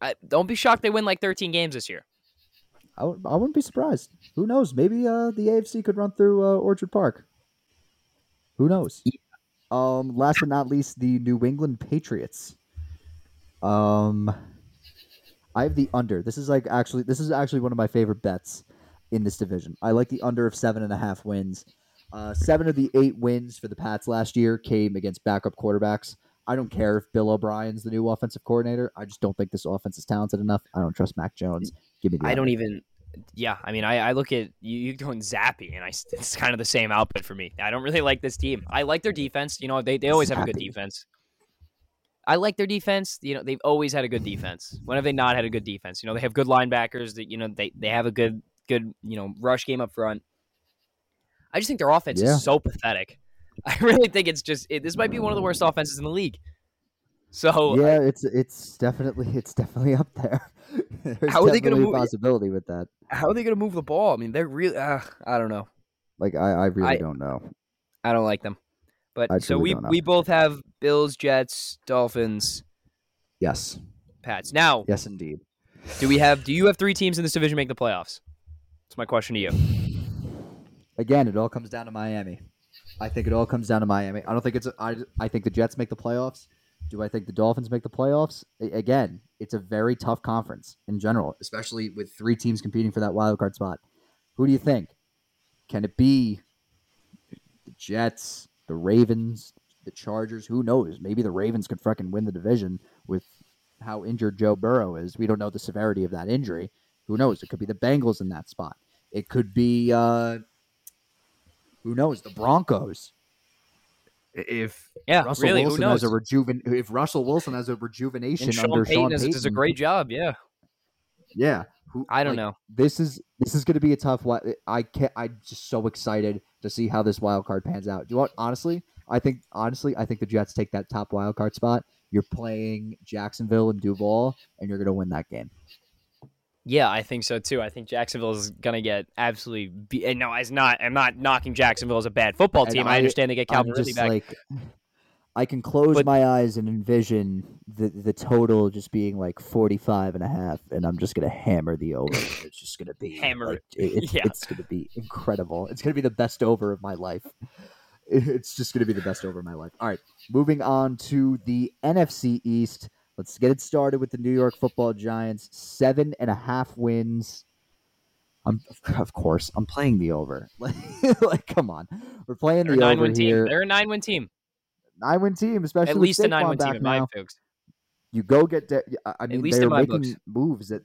I, don't be shocked they win like 13 games this year. I w- I wouldn't be surprised. Who knows? Maybe uh, the AFC could run through uh, Orchard Park. Who knows? Um, last but not least, the New England Patriots. Um, I have the under. This is like actually, this is actually one of my favorite bets in this division. I like the under of seven and a half wins. Uh, seven of the eight wins for the Pats last year came against backup quarterbacks. I don't care if Bill O'Brien's the new offensive coordinator. I just don't think this offense is talented enough. I don't trust Mac Jones. Give me the I under. don't even. Yeah, I mean, I, I look at you, you going Zappy, and I it's kind of the same output for me. I don't really like this team. I like their defense. You know, they, they always have a good defense. I like their defense. You know, they've always had a good defense. When have they not had a good defense? You know, they have good linebackers. That you know, they they have a good good you know rush game up front. I just think their offense Yeah. is so pathetic. *laughs* I really think it's just it, this might be one of the worst offenses in the league. So yeah, it's it's definitely it's definitely up there. *laughs* There's How are they gonna move- possibility with that? how are they going to move the ball? I mean, they're really. Uh, I don't know. Like I, I really I- don't know. I don't like them. But I so we we both have Bills, Jets, Dolphins, Yes, Pats. Now, yes, indeed. do we have do you have three teams in this division make the playoffs? That's my question to you. Again, it all comes down to Miami. I think it all comes down to Miami. I don't think it's. I I think the Jets make the playoffs. Do I think the Dolphins make the playoffs? A- again, it's a very tough conference in general, especially with three teams competing for that wild card spot. Who do you think? Can it be the Jets, the Ravens, the Chargers? Who knows? Maybe the Ravens could fucking win the division with how injured Joe Burrow is. We don't know the severity of that injury. Who knows? It could be the Bengals in that spot. It could be uh, who knows the Broncos. If Yeah, Russell really, Wilson who knows? has a rejuven, if Russell Wilson has a rejuvenation And Sean under Payton Sean does, Payton, does a great job. Yeah, yeah. Who, I don't like, know. This is this is going to be a tough one. I can't. I'm just so excited to see how this wild card pans out. Do you want honestly? I think honestly, I think the Jets take that top wild card spot. You're playing Jacksonville and Duval, and you're going to win that game. Yeah, I think so too. I think Jacksonville is gonna get absolutely. Be- and no, it's not. I'm not knocking Jacksonville as a bad football team. I, I- understand they get Calvin Ridley back. like, I can close But- my eyes and envision the the total just being like 45 and a half, and I'm just gonna hammer the over. It's just gonna be Hammer like, it. *laughs* Yeah. it's gonna be incredible. It's gonna be the best over of my life. *laughs* It's just gonna be the best over of my life. All right, moving on to the NFC East. Let's get it started with the New York Football Giants. Seven and a half wins. I'm of course I'm playing the over. *laughs* Like, come on, we're playing They're a the nine over win team. here. They're a nine win team. Nine win team, especially At least a nine Saquon win team in my books. You go get. De- I mean, they're making books. moves that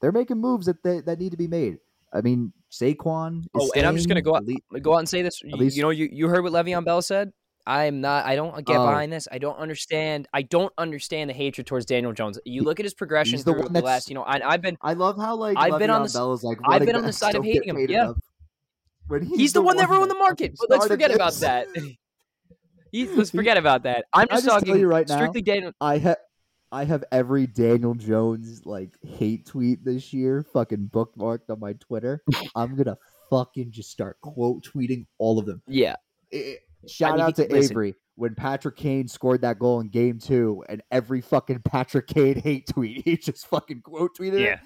they're making moves that they, that need to be made. I mean, Saquon. Is Oh, and I'm just gonna go out- elite- Go out and say this. You, least- you know, you, you heard what Le'Veon Bell said. I'm not. I don't get Oh. behind this. I don't understand. I don't understand the hatred towards Daniel Jones. You look at his progression the through the last. You know, I, I've been. I love how like I've been on the Bell is like I've been on the *laughs* side of hating him, yeah. When he's, He's, the, one that ruined the market. But *laughs* let's forget about that. Let's forget about that. I'm just just talking right now? strictly Daniel. I have I have every Daniel Jones like hate tweet this year fucking bookmarked on my Twitter. *laughs* I'm gonna fucking just start quote tweeting all of them. Yeah, Eh, shout mean, out to listen. Avery when Patrick Kane scored that goal in game two, and every fucking *laughs* Patrick Kane hate tweet, he just fucking quote tweeted yeah. it.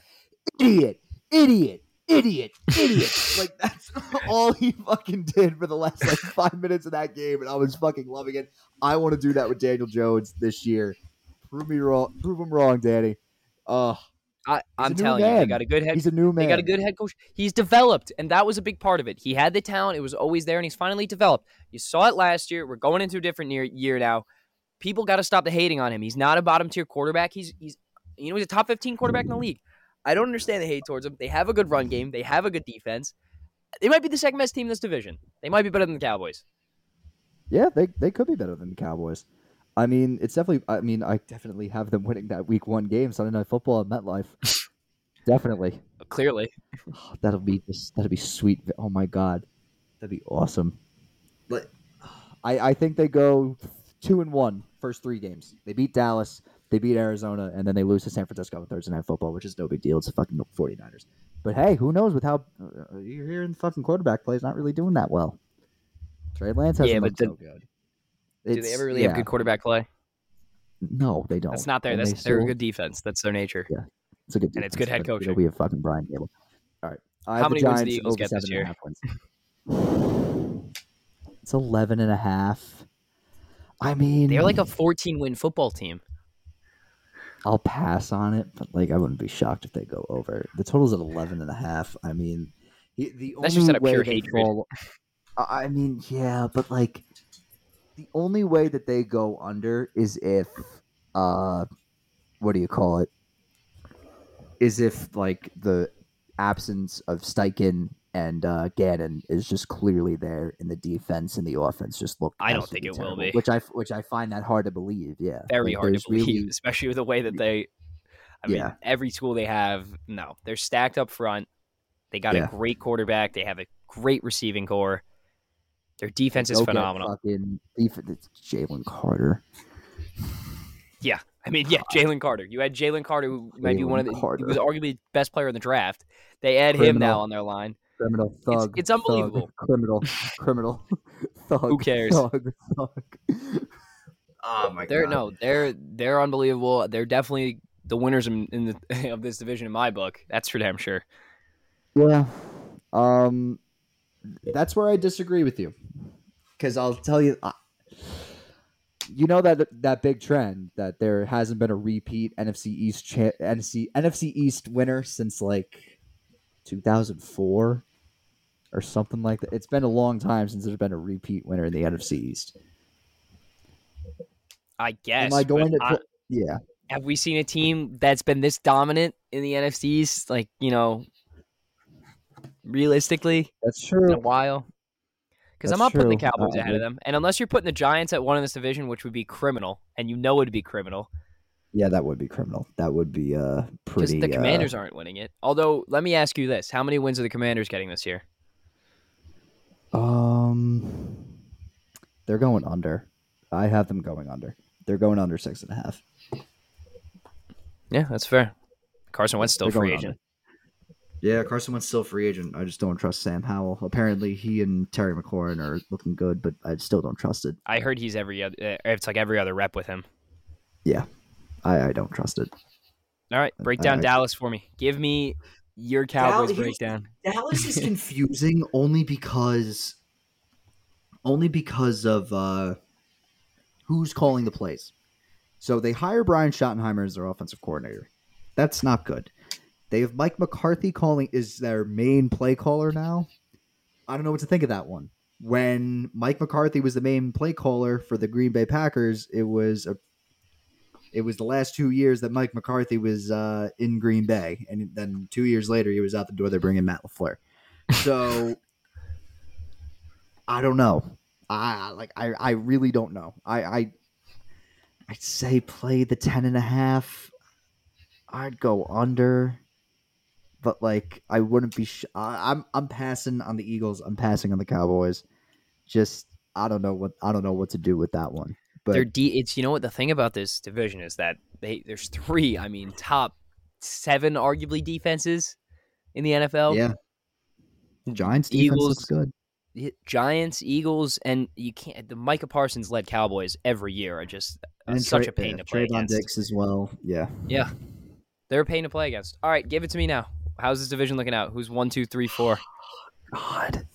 Idiot, idiot, idiot, idiot. like that's *laughs* all he fucking did for the last like *laughs* five minutes of that game, and I was fucking loving it. I want to do that with Daniel Jones this year. Prove me wrong. Prove him wrong, Danny. Uh, I, I'm a new telling you, they got a good head. he's a new man. They got a good head coach. He's developed, and that was a big part of it. He had the talent; it was always there, and he's finally developed. You saw it last year. We're going into a different year, year now. People got to stop the hating on him. He's not a bottom tier quarterback. He's he's you know he's a top 15 quarterback in the league. I don't understand the hate towards him. They have a good run game. They have a good defense. They might be the second best team in this division. They might be better than the Cowboys. Yeah, they they could be better than the Cowboys. I mean, it's definitely. I mean, I definitely have them winning that Week One game, Sunday Night Football at MetLife. *laughs* definitely. Clearly, Oh, that'll be just that'll be sweet. Oh my god, that'd be awesome. But *sighs* I I think they go two and one first three games. They beat Dallas, they beat Arizona, and then they lose to San Francisco on Thursday Night Football, which is no big deal. It's the fucking 49ers. But hey, who knows with how uh, you're hearing the fucking quarterback play is not really doing that well. Trey Lance hasn't Yeah, did- so good. Do they ever really yeah. have good quarterback play? No, they don't. That's not their. And That's they they're a good defense. That's their nature. Yeah, It's a good and it's good head coaching. be a fucking Brian Cable. All right. I How have many wins do the Giants Eagles get this seven and a year? It's 11 and a half. I mean, They're like a 14 win football team. I'll pass on it, but like I wouldn't be shocked if they go over. The total's at 11 and a half. I mean, the, the That's only just out of way pure hatred. fall I mean, yeah, but like the only way that they go under is if uh what do you call it? Is if like the absence of Steichen and uh, Gannon is just clearly there, in the defense and the offense just look. I don't think it will be. which I which I find that hard to believe. Yeah, Very Like, hard to believe, really- *laughs* especially with the way that they. I mean, Yeah. every school they have, no, they're stacked up front. They got Yeah. a great quarterback. They have a great receiving core. Their defense is phenomenal. Fucking def- Jalen Carter. Yeah, I mean, yeah, Jalen Carter. You had Jalen Carter, who might be one of the. Jalen He was arguably the best player in the draft. They add him now on their line. Criminal thug. it's thug, unbelievable. criminal, criminal *laughs* thug. Who cares? Thug, thug. Oh my They're no, they're they're unbelievable. They're definitely the winners in, in the *laughs* of this division in my book. That's for damn sure. Yeah. Um, that's where I disagree with you, because I'll tell you, you know that that big trend that there hasn't been a repeat NFC East cha- NFC NFC East winner since like 2004 or something like that. It's been a long time since there's been a repeat winner in the NFC East. I guess. Am I going to? I- yeah. have we seen a team that's been this dominant in the NFCs? Like you know, realistically, That's in a while. Because I'm not putting the. Cowboys Uh, ahead of them, and unless you're putting the Giants at one in this division, which would be criminal, and you know it'd be criminal Yeah, that would be criminal. That would be uh because pretty. the uh, Commanders aren't winning it. Although, let me ask you this: How many wins are the Commanders getting this year? Um, they're going under. I have them going under. They're going under six and a half. Yeah, that's fair. Carson Wentz still free agent. under. Yeah, Carson Wentz still free agent. I just don't trust Sam Howell. Apparently, he and Terry McLaurin are looking good, but I still don't trust it. I heard he's every other. uh, It's like every other rep with him. I, I don't trust it. All right, break down I- Dallas for me. Give me your Cowboys Dallas- breakdown. Dallas is *laughs* confusing only because only because of uh who's calling the plays. So they hire Brian Schottenheimer as their offensive coordinator. That's not good. They have Mike McCarthy calling is their main play caller now. I don't know what to think of that one. When Mike McCarthy was the main play caller for the Green Bay Packers, it was a it was the last two years that Mike McCarthy was uh, in Green Bay, and then two years later he was out the door. They bring in Matt Lafleur. So I don't know. I like I I really don't know. I I I'd say play the ten and a half. I'd go under, but like I wouldn't be. Sh- I, I'm I'm passing on the Eagles. I'm passing on the Cowboys. Just I don't know what I don't know what to do with that one. But They're de- it's you know what the thing about this division is that they there's three, I mean, top seven arguably defenses in the NFL. yeah, Giants defense Eagles- looks good. Giants, Eagles, and you can't the Micah Parsons led Cowboys every year are just uh, such a pain yeah, to play Trevon against. Diggs as well. Yeah, Yeah. They're a pain to play against. All right, give it to me now. How's this division looking out? Who's one, two, three, four? *sighs* God.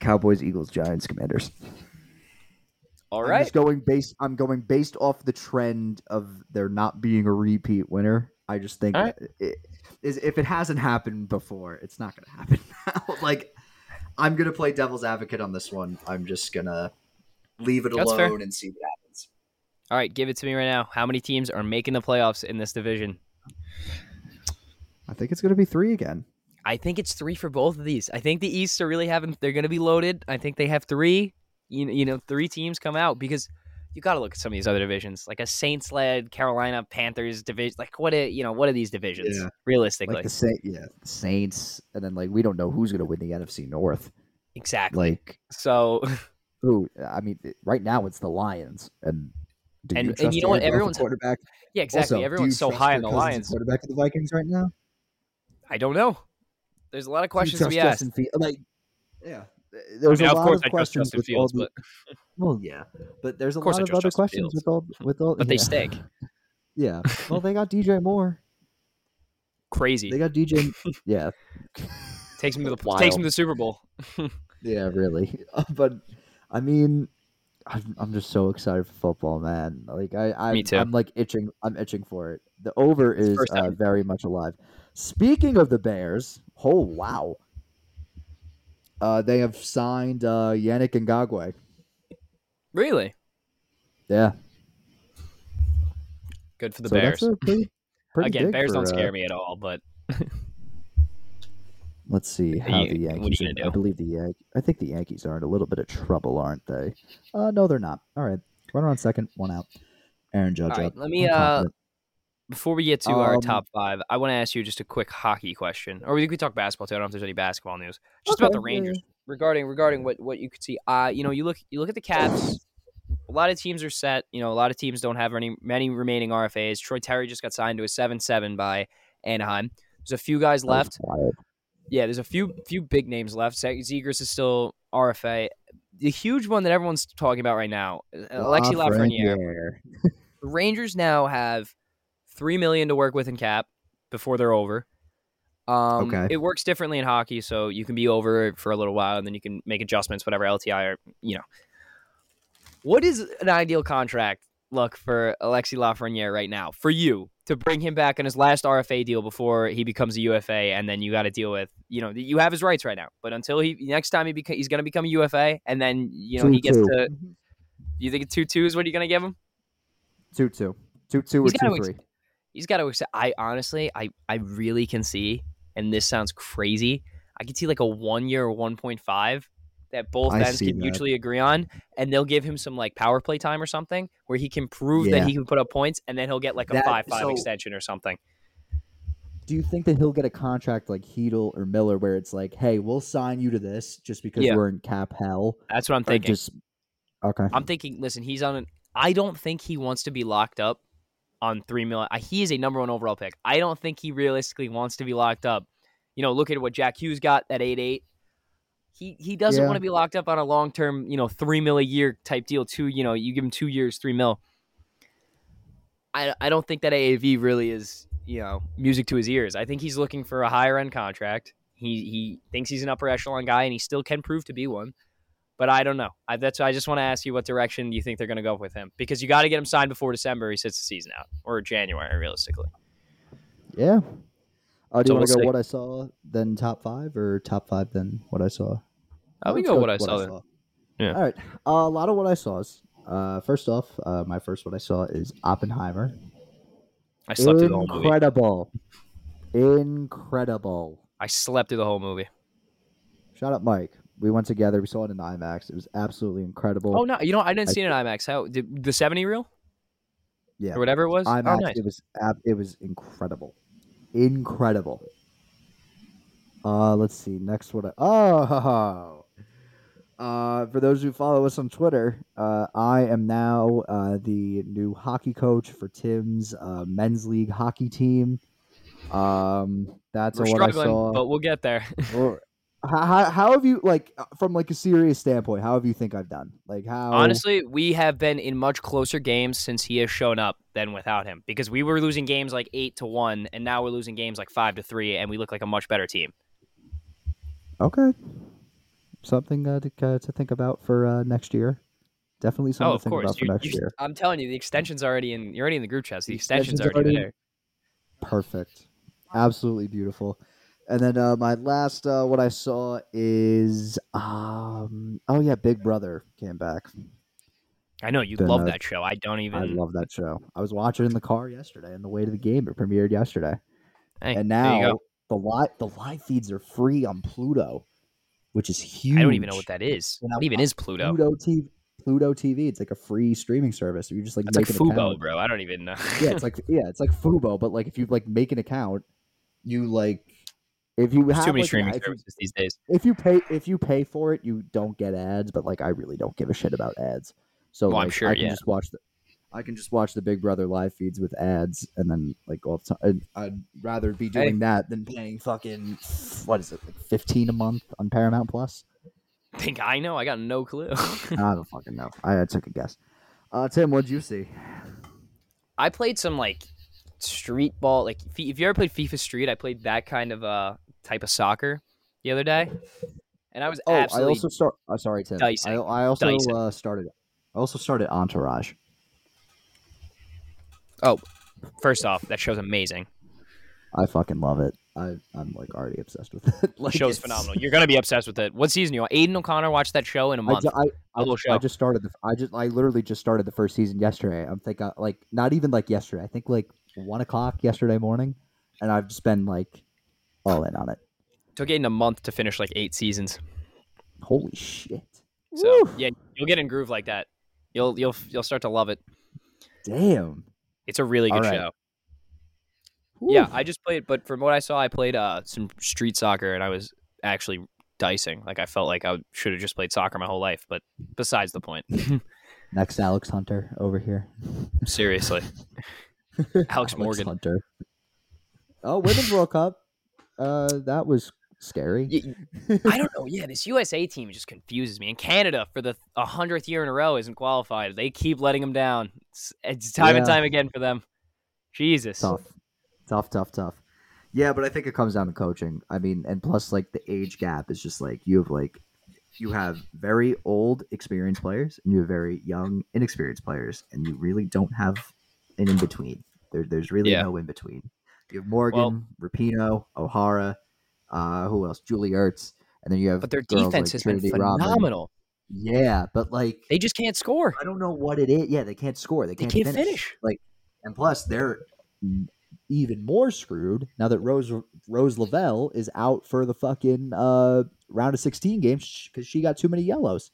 Cowboys, Eagles, Giants, Commanders. All right. I'm just going based. I'm going based off the trend of there not being a repeat winner. I just think All right. that it, is if it hasn't happened before, it's not going to happen *laughs* now. like I'm going to play devil's advocate on this one. I'm just going to leave it That's alone fair. and see what happens. All right, give it to me right now. How many teams are making the playoffs in this division? I think it's going to be three again. I think it's three for both of these. I think the East are really having they're going to be loaded. I think they have three. You, you know, three teams come out because you got to look at some of these other divisions, like a Saints led Carolina Panthers division. Like what? Are, you know, what are these divisions Yeah. realistically? Like the Saint, yeah, Saints, and then like we don't know who's going to win the NFC North. exactly. Like, so *laughs* who? I mean, right now it's the Lions, and do And- you and you know what? Jared Goff, the Everyone's- quarterback. yeah, exactly. Also, Everyone's so high on the Lions. quarterback of the Vikings right now. I don't know. There's a lot of questions to be asked. Justin Like, yeah, I there's mean, a of lot course, of I trust questions with all the. but Well, yeah, but there's a Of lot of other Justin questions Fields. with all with all. but they stink. Yeah, well, they got DJ Moore. Crazy. They got DJ. yeah, takes me to the Wild. takes me to the Super Bowl. *laughs* yeah, really. *laughs* but I mean, I'm, I'm just so excited for football, man. Like I, I Me too. I'm like itching. I'm itching for it. The over is uh, very much alive. Speaking of the Bears, oh wow. Uh, they have signed uh, Yannick Ngakoue. Really Yeah, good for the so Bears. Pretty, pretty Again, Bears for, don't uh, scare me at all, but *laughs* Let's see how you- the what are you Yankees. are- I believe the Yan- I think the Yankees are in a little bit of trouble, aren't they? Uh, no, they're not. All right, runner on second, one out. Aaron Judge All right, up. let me, uh, before we get to our Um, top five, I want to ask you just a quick hockey question, or we could talk basketball too. I don't know if there's any basketball news. Just about Okay, the yeah, Rangers regarding regarding what what you could see. Uh, you know, you look you look at the Caps. A lot of teams are set. You know, a lot of teams don't have any many remaining RFAs. Troy Terry just got signed to a seven seven by Anaheim. There's a few guys left. wild. Yeah, there's a few few big names left. Ze- Zegras is still RFA. The huge one that everyone's talking about right now, uh, Alexi Lafreniere. Lafreniere. *laughs* The Rangers now have three million to work with in cap before they're over. Um, Okay. It works differently in hockey, so you can be over for a little while and then you can make adjustments, whatever LTI or you know. What is an ideal contract look for Alexi Lafreniere right now for you to bring him back on his last RFA deal before he becomes a UFA, and then you got to deal with you know you have his rights right now, but until he next time he beca- he's going to become a UFA, and then you know he gets Two-two. to. Mm-hmm. You think two two is what you're going to give him? Two two. Two two or He's two gotta three. he's got to accept. I honestly, I, I really can see, and this sounds crazy. I can see like a one year or one point five that both I ends can that. mutually agree on, and they'll give him some like power play time or something where he can prove that he can put up points, and then he'll get like a That- five five so- extension or something. Do you think that he'll get a contract like Heedle or Miller, where it's like, "Hey, we'll sign you to this just because Yeah. we're in cap hell"? That's what I'm thinking. just okay. I'm thinking. Listen, he's on. An, I don't think he wants to be locked up on three million. He is a number one overall pick. I don't think he realistically wants to be locked up. You know, look at what Jack Hughes got at eight eight. He he doesn't Yeah. want to be locked up on a long term, you know, three mil a year type deal. Two, you know, you give him two years, three mil. I I don't think that AAV really is you know music to his ears. I think he's looking for a higher end contract. He he thinks he's an upper echelon guy, and he still can prove to be one. But I don't know. I, that's I just want to ask you what direction you think they're going to go with him because you got to get him signed before December. He sits the season out or January realistically. Yeah. Uh, do So you want to we'll go see. what I saw, then top five, or top five, then what I saw? I would Let's go what I saw. then. Yeah. All right. Uh, a lot of what I saw is, uh, first off, uh, my first what I saw is Oppenheimer. I slept through the whole movie. Incredible. Incredible. I slept through the whole movie. Shout out Mike. We went together. We saw it in IMAX. It was absolutely incredible. Oh no, you know I didn't I- see it in IMAX. How did the seventy reel yeah. or whatever it was? IMAX. oh, nice. It was it was incredible, incredible. Uh, let's see. Next, what? I- oh, *laughs* uh, for those who follow us on Twitter, uh, I am now uh, the new hockey coach for Tim's uh, men's league hockey team. Um, that's We're what I saw. but we'll get there. *laughs* How, how, how have you like uh, from like a serious standpoint? How have you think I've done? Like how Honestly, we have been in much closer games since he has shown up than without him because we were losing games like eight to one, and now we're losing games like five to three, and we look like a much better team. Okay. Something uh, to, uh, to think about for uh, next year. Definitely something oh, to think course. about for next you- year. I'm telling you, the extension's already in. You're already in the group chat. So the The extension's, extension's already, already- there. Perfect. Absolutely beautiful. And then uh, my last uh, what I saw is um oh yeah, Big Brother came back. I know you Then, love uh, that show. I don't even. I love that show. I was watching it in the car yesterday on the way to the game. It premiered yesterday. Hey, and now the live the live feeds are free on Pluto, which is huge. I don't even know what that is. What even is Pluto? Pluto TV. Pluto TV. It's like a free streaming service. You just like That's like make an Fubo, account. bro. I don't even know. yeah, it's like *laughs* yeah, it's like Fubo, but like if you like make an account, you like if you There's have too many like, streaming services these days. if you pay if you pay for it, you don't get ads. But like I really don't give a shit about ads. So Well, I'm sure, I can yeah. just watch the I can just watch the Big Brother live feeds with ads, and then like all the time. I'd, I'd rather be doing that than paying fucking what is it, like fifteen a month on Paramount Plus. Think I know? I got no clue. *laughs* I don't fucking know. I, I took a guess. Uh, Tim, what'd you see? I played some like street ball. Like if you ever played FIFA Street, I played that kind of uh type of soccer the other day, and I was Oh, absolutely. I also start. Uh, sorry, Tim. dicing. I, I also uh, started. I also started Entourage. Oh, First off, that show's amazing. I fucking love it. I I'm like already obsessed with it. The *laughs* like, show's it's- phenomenal. You're gonna be obsessed with it. What season you on? Aiden O'Connor watched that show in a month. I, I, little I just started the. I just I literally just started the first season yesterday. I'm think like not even like yesterday. I think like one o'clock yesterday morning, and I've just been like all in on it. Took Aiden a month to finish like eight seasons. Holy shit! So Woo! yeah, you'll get in groove like that. You'll you'll you'll start to love it. Damn. It's a really good right. show. Yeah, I just played, but from what I saw, I played uh some street soccer, and I was actually dicing. Like I felt like I should have just played soccer my whole life. But besides the point, *laughs* Next, Alex Hunter over here. seriously, *laughs* *laughs* Alex Morgan. Hunter. Oh, Women's World Cup. Uh, that was scary. I don't know. Yeah, this USA team just confuses me. And Canada, for the a hundredth year in a row, isn't qualified. They keep letting them down. It's, it's time and time again for them. Jesus. tough, tough, tough, tough. Yeah, but I think it comes down to coaching. I mean, and plus, like the age gap is just like you have like you have very old, experienced players, and you have very young, inexperienced players, and you really don't have an in between. There, there's really Yeah. no in between. You have Morgan, Rapinoe, O'Hara, uh, who else? Julie Ertz, and then you have But their defense like has Trinity been phenomenal. Yeah, but like They just can't score. I don't know what it is. Yeah, they can't score. They They can't, can't finish. finish. Like, and plus they're even more screwed now that Rose Rose Lavelle is out for the fucking uh, round of sixteen games because she got too many yellows.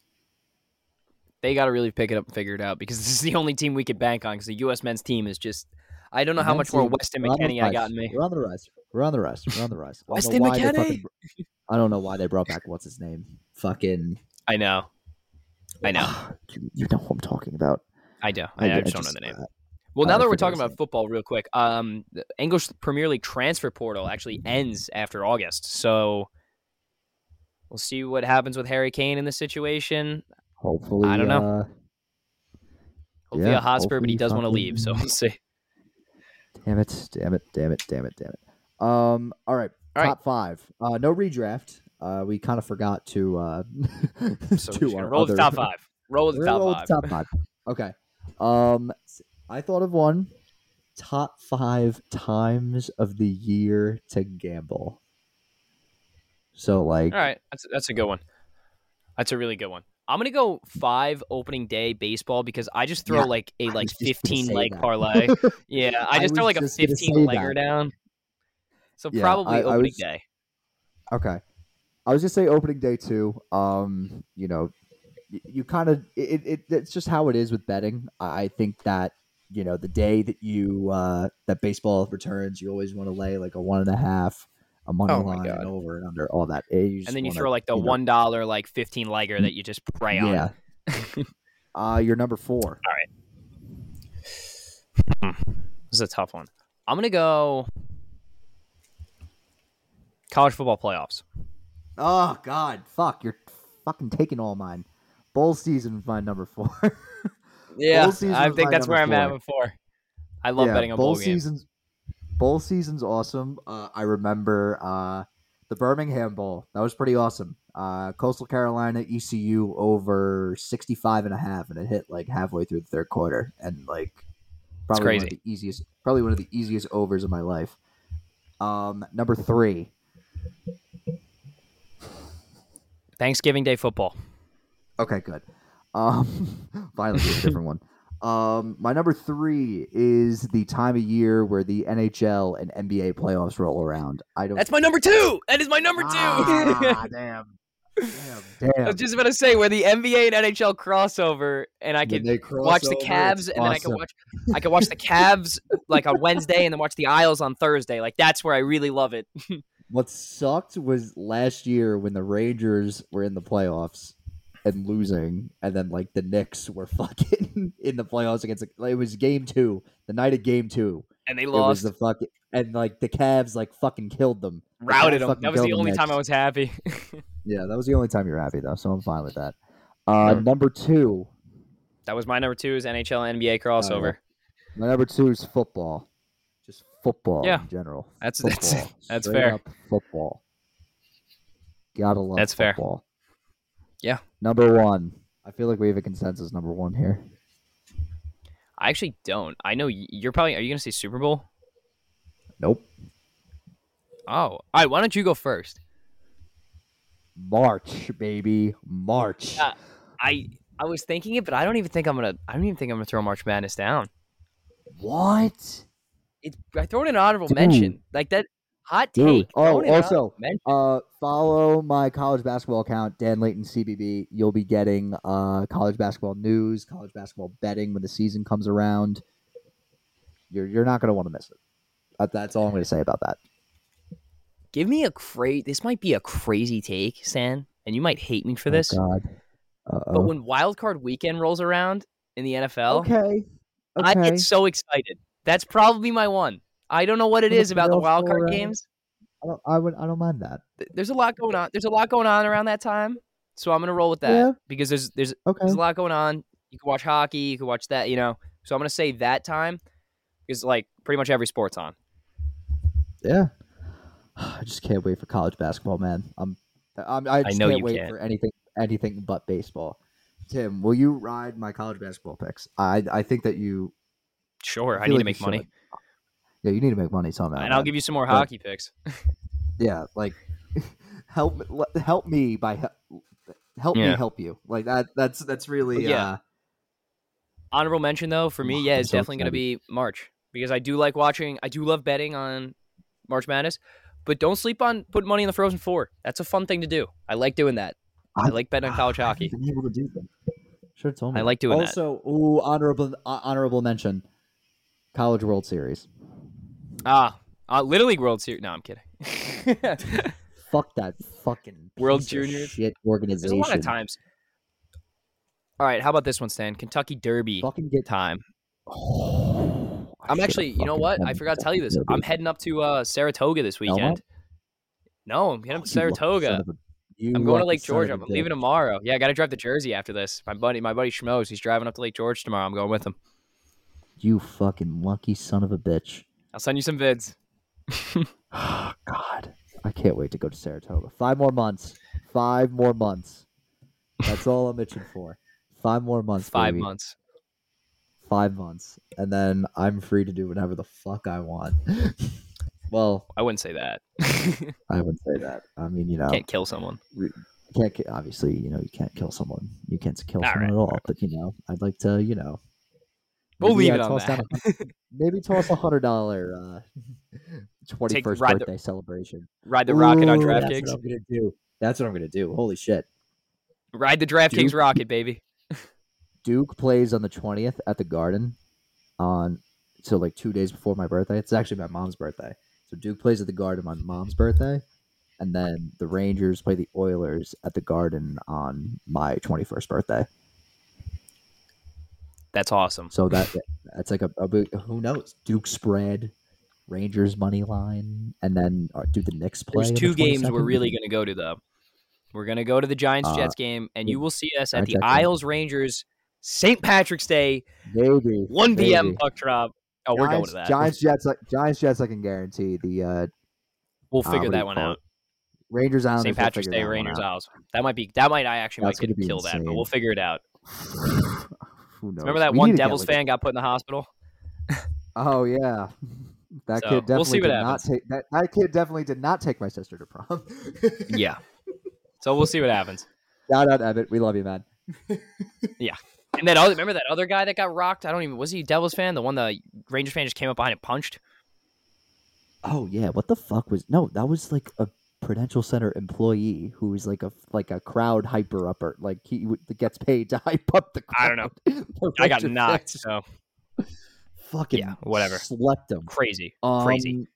They got to really pick it up and figure it out because *laughs* this is the only team we could bank on because the U.S. men's team is just. I don't know how Men's much more Weston we're on the McKennie I got in me. We're on the rise. We're on the rise. We're on the rise. I don't Weston know why they McKennie! fucking- I don't know why they brought back what's his name. Fucking. I know. I know. *sighs* You, you know who I'm talking about. I do. I, I just don't know the name. uh, Well, I now that we're talking about football, real quick, um, the English Premier League transfer portal actually ends after August, so we'll see what happens with Harry Kane in the situation. Hopefully, I don't know. Uh, Hopefully, Yeah, a Hotspur, but he does want to leave, so we'll see. Damn it! Damn it! Damn it! Damn it! Damn it! Um. All right. All right. top five. Uh, no redraft. Uh, we kind of forgot to uh, *laughs* So gonna our roll with the top five. Roll the top roll five. the top five. Okay. Um, I thought of one. Top five times of the year to gamble. So like, All right, that's that's a good one. That's a really good one. I'm gonna go five opening day baseball because I just throw Yeah, like a like was just gonna 15 leg that. parlay. *laughs* Yeah, I I just throw like a just gonna 15 say legger that. down. So Yeah, probably I- I opening was- day. Okay. I was just say opening day too. Um, you know, y- you kind of it, it it's just how it is with betting. I I think that you know the day that you uh that baseball returns, you always want to lay like a one and a half, a money Oh line, and over and under all that. Eh, And then you wanna, throw like the you know- one dollar like 15 legger that you just pray on. yeah. *laughs* uh, you're number four. All right. This is a tough one. I'm gonna go college football playoffs. Oh God, fuck! You're fucking taking all mine. Bowl season, my number four. *laughs* Yeah, I think that's where I'm at before. I love Yeah, betting on bowl bowl games. Bowl season's awesome. Uh, I remember uh, the Birmingham Bowl. That was pretty awesome. Uh, Coastal Carolina ECU over 65 and a half, and it hit like halfway through the third quarter, and like probably one of the easiest, probably one of the easiest overs of my life. Um, number three. Thanksgiving Day football. Okay, good. Um, *laughs* finally, a different one. Um, my number three is the time of year where the NHL and NBA playoffs roll around. I don't. That's my number two. That is my number two. Ah, *laughs* damn. Damn. I was just about to say where the NBA and NHL crossover, and I can could they cross watch the Cavs, and then I can watch I could watch the *laughs* Cavs like on Wednesday, and then watch the Isles on Thursday. Like that's where I really love it. *laughs* What sucked was last year when the Rangers were in the playoffs and losing, and then like the Knicks were *laughs* fucking in the playoffs against. The, it was game two, the night of game two. And they It was lost, the fucking and like the Cavs like fucking killed them. Routed them. That was the only time I was happy. *laughs* Yeah, that was the only time you're happy though, so I'm fine with that. Uh, Sure. number two, that was my number two is NHL and NBA crossover. my number two is football, just football Yeah. in general. That's- that's- Football. that's Straight fair. football. Gotta love That's fair. football. Yeah. Number one. I feel like we have a consensus. Number one here. I actually don't. I know you're probably. Are you gonna say Super Bowl? Nope. Oh, all right. Why don't you go first? March, baby, March. Yeah. I I was thinking it, but I don't even think I'm gonna. I don't even think I'm gonna throw March Madness down. What? It's I throw it in an honorable Dude. mention like that. Hot take. Dude. Oh, it in an also. Uh, follow my college basketball account, Dan Layton CBB. You'll be getting uh college basketball news, college basketball betting when the season comes around. You're you're not gonna want to miss it. That, that's all I'm gonna say about that. give me a crazy. This might be a crazy take, San, and you might hate me for this. Oh, God. but when Wild Card Weekend rolls around in the NFL, okay. I get so excited. That's probably my one. I don't know what it is about the wild card around. games. I don't. I would. I don't mind that. There's a lot going on. There's a lot going on around that time, so I'm gonna roll with that Yeah. because there's there's Okay. there's a lot going on. You can watch hockey, you can watch that, you know. So I'm gonna say that time because like pretty much every sport's on. Yeah. *sighs* I just can't wait for college basketball, man. I'm. I'm I just know can't you wait can't. for anything. Anything but baseball. Tim, will you ride my college basketball picks? I. I think that you. Sure, I, feel need like to make money, should. Yeah, you need to make money somehow. and I'll man. give you some more But- hockey picks. *laughs* Yeah, like *laughs* help me- help me by he- help me help you. Like that. That's that's really. Yeah. Uh, Honorable mention though for me, yeah, it's so definitely gonna be March because I do like watching. I do love betting on March Madness, but don't sleep on putting money in the Frozen Four. That's a fun thing to do. I like doing that. I, I- like betting on college I hockey. Been able to do that. Sure, told me. I like doing that. also, ooh, honorable uh, honorable mention, College World Series. Ah, uh, Little League World Series. No, I'm kidding. *laughs* Fuck that fucking *laughs* World Juniors? shit There's organization. a lot of times. All right, how about this one, Stan? Kentucky Derby Fucking get. time. *sighs* Oh, I'm actually, you know what? I forgot to tell you this. Derby. I'm heading up to uh, Saratoga this weekend. No, I'm heading up to You lucky son Saratoga. you I'm going to Lake George. I'm leaving tomorrow. Yeah, I got to drive to Jersey after this. My buddy, my buddy Schmoes, he's driving up to Lake George tomorrow. I'm going with him. You fucking lucky son of a bitch. I'll send you some vids. Oh *gasps* God, I can't wait to go to Saratoga. Five more months. Five more months. That's all I'm itching for. Five more months. Five baby. months. Five months, and then I'm free to do whatever the fuck I want. *laughs* well, I wouldn't say that. *laughs* I wouldn't say that. I mean, you know, Can't kill someone. you can't obviously you know you can't kill someone you can't kill All someone right, at all all right. but you know i'd like to you know We'll maybe, leave uh, it on that. a- *laughs* maybe toss a hundred dollar uh *laughs* 21st ride the- birthday celebration. Ride the rocket on Ooh, that's DraftKings. what i'm gonna do. That's what i'm gonna do. Holy shit. Ride the DraftKings rocket, baby. *laughs* duke plays on the 20th at the garden on so like two days before my birthday. It's actually my mom's birthday. So duke plays at the garden on my mom's birthday and then the rangers play the oilers at the garden on my 21st birthday That's awesome. So that that's like a, a big, who knows Duke spread, Rangers money line, and then uh, do the Knicks play? There's on the two games we're really going to go to though. We're going to go to the Giants Uh, Jets game, and you will see us at the game. Isles Rangers St. Patrick's Day, maybe 1 p.m. maybe. puck drop. Oh, we're going to that. Giants Jets like Giants Jets. I can guarantee the uh, we'll uh, figure do that one out. Rangers Islanders. St. Patrick's Day, Rangers. Isles. That might be. That might. I actually That's might get be kill that, but we'll figure it out. *laughs* Who knows? Remember that We one need to get, Devils fan got put in the hospital? Oh yeah, that So, kid definitely we'll see what did not take that. That kid definitely did not take my sister to prom. *laughs* yeah. So we'll see what happens. Shout out Evan, we love you, man. *laughs* Yeah. And then other, remember that other guy that got rocked? I don't even was he a Devils fan? The one the Rangers fan just came up behind and punched. Oh yeah, what the fuck was no? That was like a Prudential Center employee who is like a like a crowd hyper upper. Like he w- gets paid to *laughs* hype up the. Crowd. I don't know. *laughs* I got knocked. So Fucking Yeah, whatever. Slept him. crazy, crazy.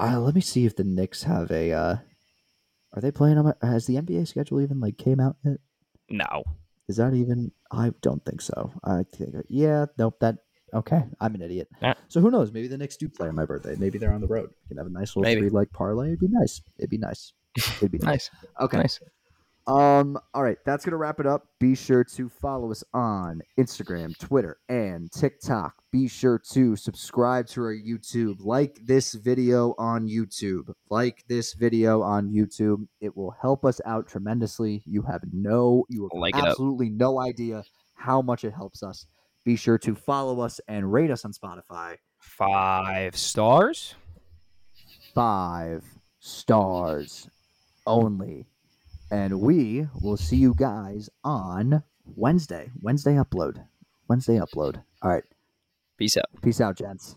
Um, Uh, let me see if the Knicks have a. uh Are they playing on? My, has the NBA schedule even like came out yet? No, Is that even? I don't think so. I think. Yeah. Nope. That. Okay. I'm an idiot. Yeah. So who knows? Maybe the Knicks do play on my birthday. Maybe they're on the road. We can have a nice little three leg parlay. It'd be nice. It'd be nice. *laughs* It'd be nice. nice, Okay. nice. Um. All right. That's gonna wrap it up. Be sure to follow us on Instagram, Twitter, and TikTok. Be sure to subscribe to our YouTube. Like this video on YouTube. Like this video on YouTube. It will help us out tremendously. You have no, you have Like absolutely no idea how much it helps us. Be sure to follow us and rate us on Spotify. Five stars. Five stars only. And we will see you guys on Wednesday. Wednesday upload. Wednesday upload. All right. Peace out. Peace out, gents.